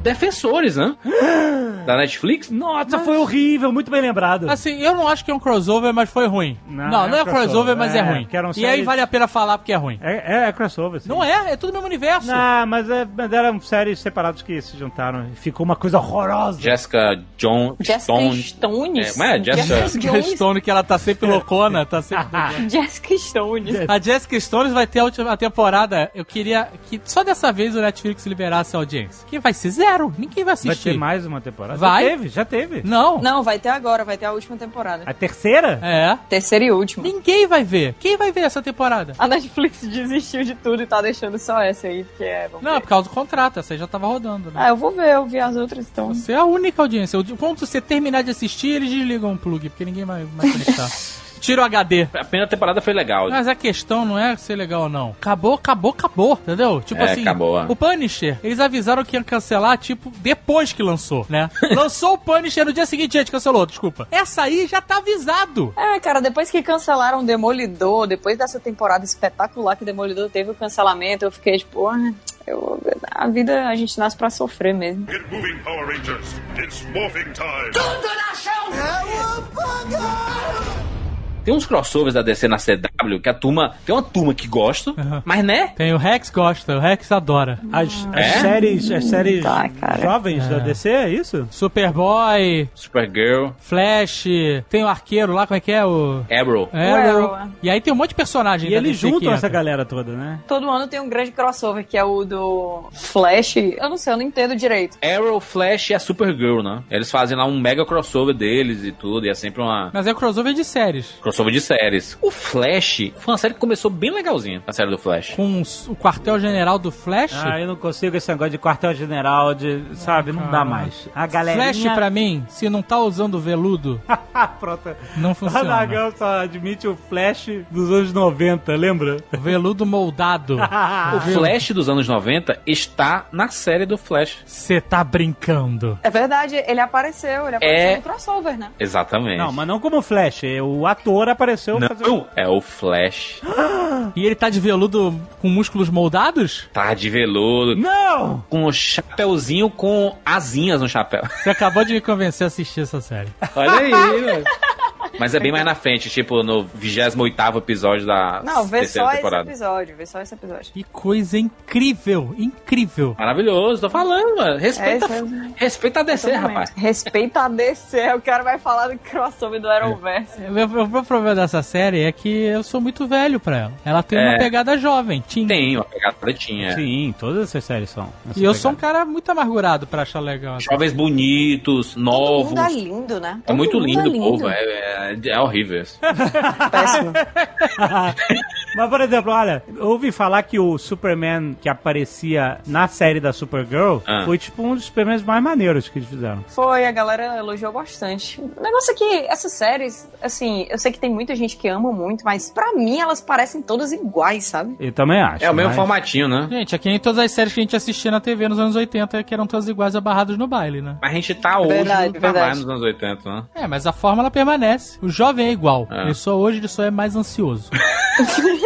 Defensores, né? da Netflix. Nossa, foi horrível, muito bem lembrado. Assim, eu não acho que é um crossover, mas foi ruim. Não, não é, crossover, crossover, mas é, é, ruim. E aí vale a pena falar porque é ruim. É, é, é crossover, sim. Não é, é tudo no mesmo universo. Não, mas, é, mas eram séries separadas que se juntaram e ficou uma coisa horrorosa. Jessica John Jessica Stone. Stones. É, é? Jessica- Jones. Stone, que ela tá sempre loucona, tá sempre... Jessica Stones. A Jessica Stones vai ter a última temporada. Eu queria que só dessa vez o Netflix liberasse a audiência. Que vai ser zero. Ninguém vai Vai assistir. ter mais uma temporada? Vai? Já teve, já teve. Não. Não, vai ter agora, vai ter a última temporada. A terceira? É. Terceira e última. Ninguém vai ver. Quem vai ver essa temporada? A Netflix desistiu de tudo e tá deixando só essa aí, porque é. vamos Não, ver. por causa do contrato. Essa aí já tava rodando, né? Ah, eu vou ver, eu vi as outras então. Você é a única audiência. Quando você terminar de assistir, eles desligam o plug, porque ninguém vai, vai conectar. Tira o HD. A primeira temporada foi legal. Mas a questão não é ser legal ou não. Acabou, acabou, acabou. Entendeu? Tipo É, assim, acabou, é. o Punisher, eles avisaram que iam cancelar, tipo, depois que lançou, né? lançou o Punisher no dia seguinte, gente, cancelou, desculpa. Essa aí já tá avisado. É, cara, depois que cancelaram Demolidor, depois dessa temporada espetacular que Demolidor teve o cancelamento, eu fiquei tipo, ah, eu, a vida a gente nasce pra sofrer mesmo. Get moving, Power Rangers. It's morphing time. Tudo na chão! Tem uns crossovers da DC na CW que a turma. Tem uma turma que gosta, mas né? Tem o Rex gosta, o Rex adora. As, as É? séries, as séries Tá, jovens da É. DC, é isso? Superboy, Supergirl, Flash, tem o arqueiro lá, como é que é? O Arrow. Arrow. Arrow. E aí tem um monte de personagem E da eles DC juntam essa galera toda, né? Todo ano tem um grande crossover, que é o do Flash. Eu não sei, eu não entendo direito. Arrow, Flash e a Supergirl, né? Eles fazem lá um mega crossover deles e tudo, e é sempre uma Mas é crossover de séries. crossover de séries. O Flash foi uma série que começou bem legalzinha, a série do Flash. Com o quartel-general do Flash. Ah, eu não consigo esse negócio de quartel-general, de, sabe, não dá mais. A galera. Flash, pra mim, se não tá usando veludo, Pronto. não O funciona. Nagão só admite o Flash dos anos 90, lembra? Veludo moldado. O Flash dos anos 90 está na série do Flash. Você tá brincando. É verdade, ele apareceu, ele apareceu É. no crossover, né? Exatamente. Não, mas não como Flash. O ator apareceu Não, fazendo. é o Flash. E ele tá de veludo com músculos moldados? Tá de veludo, Não! com o chapeuzinho com asinhas no chapéu. Você acabou de me convencer a assistir essa série. Olha aí, velho. Mas é bem mais na frente, tipo no 28 episódio da Não, vê terceira só esse temporada. episódio, vê só esse episódio. Que coisa incrível, incrível. Maravilhoso, tô falando, mano. Respeita, É, é- respeita a DC, rapaz. Respeita a DC, o cara vai falar do crossover do Arrowverse. O meu, o meu problema dessa série é que eu sou muito velho pra ela. Ela tem uma É. pegada jovem, teen. Tem, uma pegada pretinha. Sim, todas essas séries são. E eu sou um cara muito amargurado pra achar legal. Jovens bonitos, Todo novos. mundo é lindo, né? É Todo muito lindo, é o povo. É, é, é horrível isso. Péssimo. Mas, por exemplo, olha, eu ouvi falar que o Superman que aparecia na série da Supergirl Ah. foi tipo um dos Supermans mais maneiros que eles fizeram. Foi, a galera elogiou bastante. O negócio é que essas séries, assim, eu sei que tem muita gente que ama muito, mas pra mim elas parecem todas iguais, sabe? Eu também acho. É o mesmo mas- formatinho, né? Gente, aqui em todas as séries que a gente assistia na TV nos anos 80, que eram todas iguais abarrados no baile, né? Mas a gente tá hoje Verdade, no verdade. nos anos 80, né? É, mas a fórmula permanece. O jovem é igual. É. Ele só hoje ele só é mais ansioso.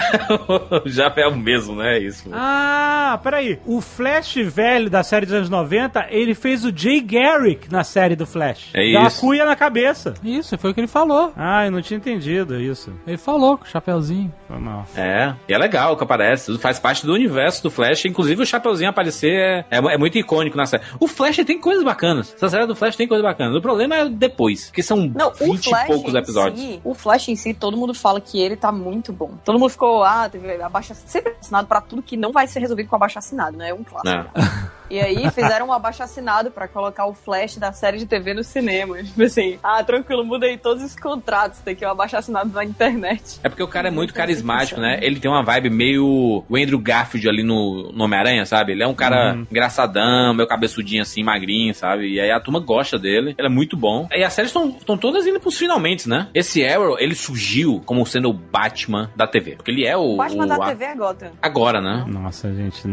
Já é o mesmo, né? Isso. Ah, peraí. O Flash velho da série dos anos 90, ele fez o Jay Garrick na série do Flash. É uma isso. cuia na cabeça. Isso, foi o que ele falou. Ah, eu não tinha entendido isso. Ele falou com o chapeuzinho. Foi mal. É, e é legal que aparece, faz parte do universo do Flash, inclusive o Chapeuzinho aparecer é, é, é muito icônico na série. O Flash tem coisas bacanas, essa série do Flash tem coisas bacanas, o problema é depois, que são Não, o 20 Flash e poucos em episódios. si, o Flash em si, todo mundo fala que ele tá muito bom. Todo mundo ficou, ah, teve abaixo sempre assinado pra tudo que não vai ser resolvido com abaixo assinado, né? É um clássico. Né? E aí fizeram um abaixo assinado pra colocar o Flash da série de TV no cinema. Tipo assim, ah, tranquilo, muda aí todos os contratos, tem que um abaixo assinado na internet. É porque o cara é muito carismático, né? Ele tem uma vibe meio o Andrew Garfield ali no, no Homem-Aranha, sabe? Ele é um cara engraçadão, meio cabeçudinho assim, magrinho, sabe? E aí a turma gosta dele, ele é muito bom. E as séries estão todas indo pros finalmente, né? Esse Arrow, ele surgiu como sendo o Batman da TV. Porque ele é o. O Batman o- da a- TV é Gotham. Agora, né? Nossa, gente,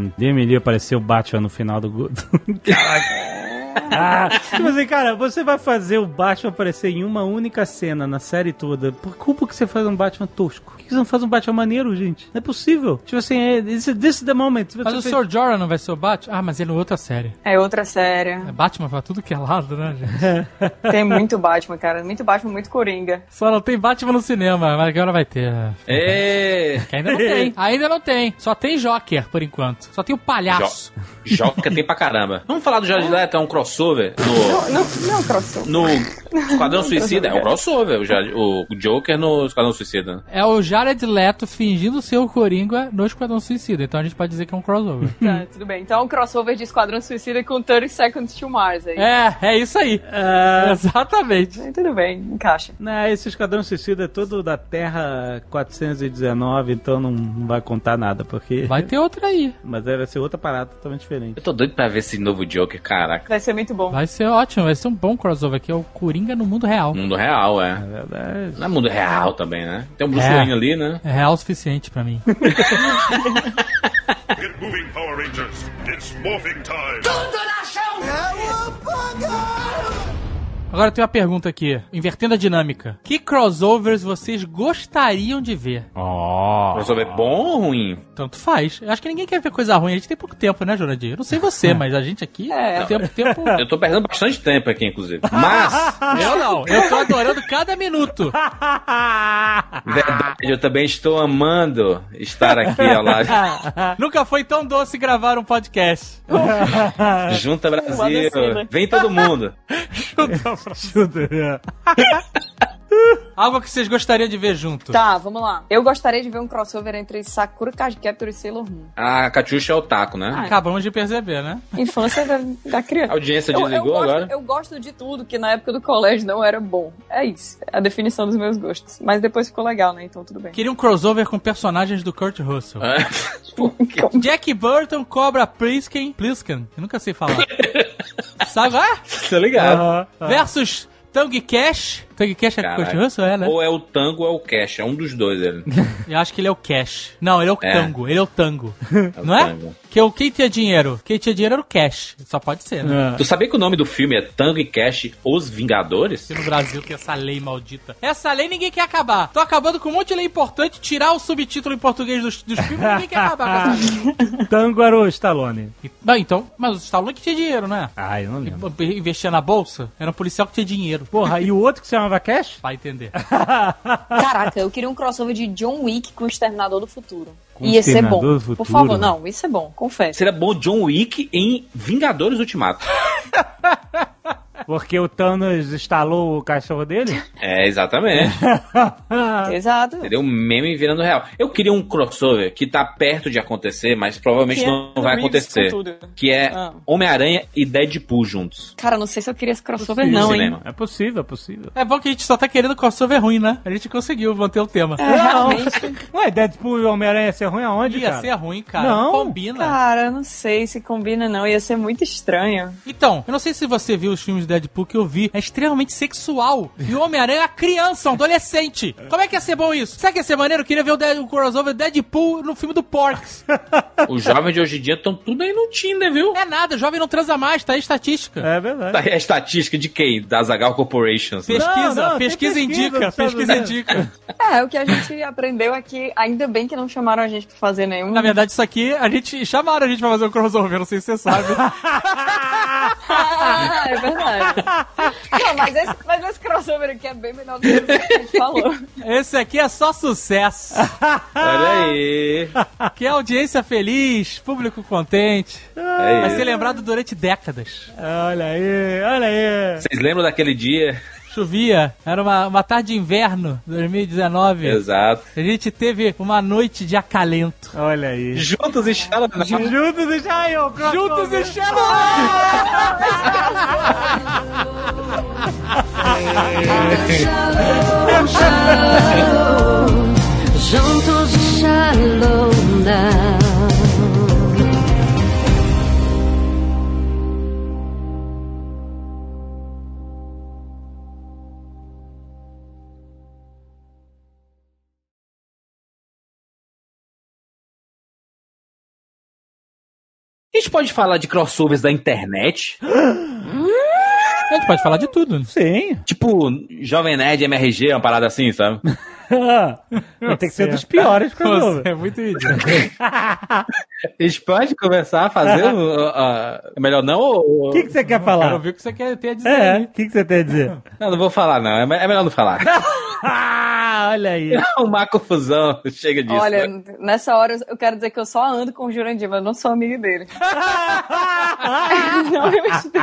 livre apareceu o Batman no final do... do- Caraca. Ah, tipo assim, cara, você vai fazer o Batman aparecer em uma única cena na série toda. Por culpa que você faz um Batman tosco? Por que você não faz um Batman maneiro, gente? Não é possível. Tipo assim, é, this, this is the moment. Se Mas você o fez- Sr. Jorah não vai ser o Batman? Ah, mas ele é outra série. É outra série. É Batman pra tudo que é lado, né, gente? Tem muito Batman, cara. Muito Batman, muito Coringa. Só não tem Batman no cinema, mas agora vai ter. É. Que ainda não tem. Ainda não tem. Só tem Joker, por enquanto. Só tem o palhaço. Joca tem pra caramba. Vamos falar do Jared Leto, é um crossover no, Não, não, crossover. no Esquadrão Suicida. É um crossover, o, o Joker no Esquadrão Suicida. É o Jared Leto fingindo ser o Coringa no Esquadrão Suicida. Então a gente pode dizer que é um crossover. Tá, tudo bem. Então, um crossover de Esquadrão Suicida com 30 Seconds to Mars aí. é, é isso aí. Exatamente. Aí, Tudo bem, encaixa. Não, esse Esquadrão Suicida é todo da Terra 419, então não, não vai contar nada, porque... Vai ter outra aí. Mas vai ser outra parada totalmente diferente. Eu tô doido pra ver esse novo Joker, caraca. Vai ser muito bom. Vai ser ótimo, vai ser um bom crossover aqui. É o Coringa no mundo real. Mundo real, é. É verdade. Não é mundo real também, né? Tem um Bruce É. Wayne ali, né? É real o suficiente pra mim. Get moving, Power Rangers. It's morphing time. Tudo na chão! Agora tem uma pergunta aqui, invertendo a dinâmica. Que crossovers vocês gostariam de ver? Crossover bom ou ruim? Tanto faz. Eu acho que ninguém quer ver coisa ruim. A gente tem pouco tempo, né, Jurandir? Eu não sei você, mas a gente aqui É. tem tempo, tempo. Eu tô perdendo bastante tempo aqui, inclusive. Mas, Eu não. Eu tô adorando cada minuto. verdade, eu também estou amando estar aqui ao lado. Nunca foi tão doce gravar um podcast. Junta Brasil. descida. Vem todo mundo. Chuta. Algo que vocês gostariam de ver junto. Tá, vamos lá. Eu gostaria de ver um crossover entre Sakura Card Captor e Sailor Moon. A Catiuxa é o taco, né? Acabamos de perceber, né? Infância da, da criança. A audiência Eu- eu, desligou gosto, agora? eu gosto de tudo que na época do colégio não era bom. É isso. É a definição dos meus gostos. Mas depois ficou legal, né? Então tudo bem. Queria um crossover com personagens do Kurt Russell. É. Jack Burton, Cobra Plisken. Plisken? Eu nunca sei falar. Sabe? Ah? Tá ligado? Versus Tang Cash. Tang Cash é Kurt Caralho. Russell? É, né? Ou é o tango ou é o cash. É um dos dois, ele. Eu acho que ele é o Cash. Não, ele é o É. Tango. Ele é o Tango. É o Não é? Que o quem tinha dinheiro? Quem tinha dinheiro era o Cash. Só pode ser, né? Tu sabia que o nome do filme é Tango e Cash Os Vingadores? Se no Brasil tem essa lei maldita. Essa lei ninguém quer acabar. Tô acabando com um monte de lei importante, tirar o subtítulo em português dos, dos filmes, ninguém quer acabar com essa lei. Tango era o Stallone. E- Bom, então, mas o Stallone que tinha dinheiro, né? Ah, eu não lembro. Investia na bolsa, era um policial que tinha dinheiro. Porra, e o outro que se chamava Cash? Vai entender. Caraca, eu queria um crossover de John Wick com o Exterminador do Futuro. Com Ia ser Exterminador bom. Futuro? Por favor, não, isso é bom, confesso. Seria bom John Wick em Vingadores Ultimato. Porque o Thanos instalou o cachorro dele? É, exatamente. Exato. Seria um meme virando real. Eu queria um crossover que tá perto de acontecer, mas provavelmente Keanu não vai acontecer. Que é Ah. Homem-Aranha e Deadpool juntos. Cara, não sei se eu queria esse crossover, No não, hein? É possível, é possível. É bom que a gente só tá querendo crossover ruim, né? A gente conseguiu manter o tema. É, realmente. Ué, Deadpool e Homem-Aranha ia ser ruim aonde, Ia cara? ser ruim, cara. Não. Combina. Cara, eu não sei se combina, não. Ia ser muito estranho. Então, eu não sei se você viu os filmes do Deadpool que eu vi. É extremamente sexual. E o Homem-Aranha é uma criança, um adolescente. Como é que ia ser bom isso? Sabe que ia ser maneiro? Eu queria ver o, Dead, o crossover Deadpool no filme do Porks. Os jovens de hoje em dia estão tudo aí no Tinder, viu? É nada, jovem não transa mais, tá aí estatística. É verdade. Tá aí a estatística de quem? Da Zagal Corporations. né? Pesquisa, Não, não, pesquisa, pesquisa, indica, pesquisa indica. É, o que a gente aprendeu é que ainda bem que não chamaram a gente pra fazer nenhum. Na verdade, isso aqui, a gente chamaram a gente pra fazer um crossover, não sei se você sabe. Ah, é verdade. Não, mas esse, mas esse crossover aqui é bem melhor do que o que a gente falou. Esse aqui é só sucesso. Olha aí. Que é audiência feliz, público contente. É Vai isso. ser lembrado durante décadas. Olha aí, olha aí. Vocês lembram daquele dia? Chovia, era uma, uma tarde de inverno, 2019. Exato. A gente teve uma noite de acalento. Olha aí. Juntos e Xalana. Juntos e eu, Juntos e Juntos e shallow now. A gente pode falar de crossovers da internet? A gente pode falar de tudo. Sim. Tipo, Jovem Nerd MRG, uma parada assim, sabe? Tem que ser dos piores crossover. Você é muito idiota. A gente pode começar a fazer. o- a- é melhor não? Ou... O que, que você quer Quero falar? ouvir o que você quer ter a dizer É, o que, que você tem a dizer? Não, não vou falar, não. É é melhor não falar. Ah, olha aí. Uma confusão. Chega disso. Olha, né? nessa hora eu quero dizer que eu só ando com o Jurandir, mas eu não sou amiga dele. não, eu estou...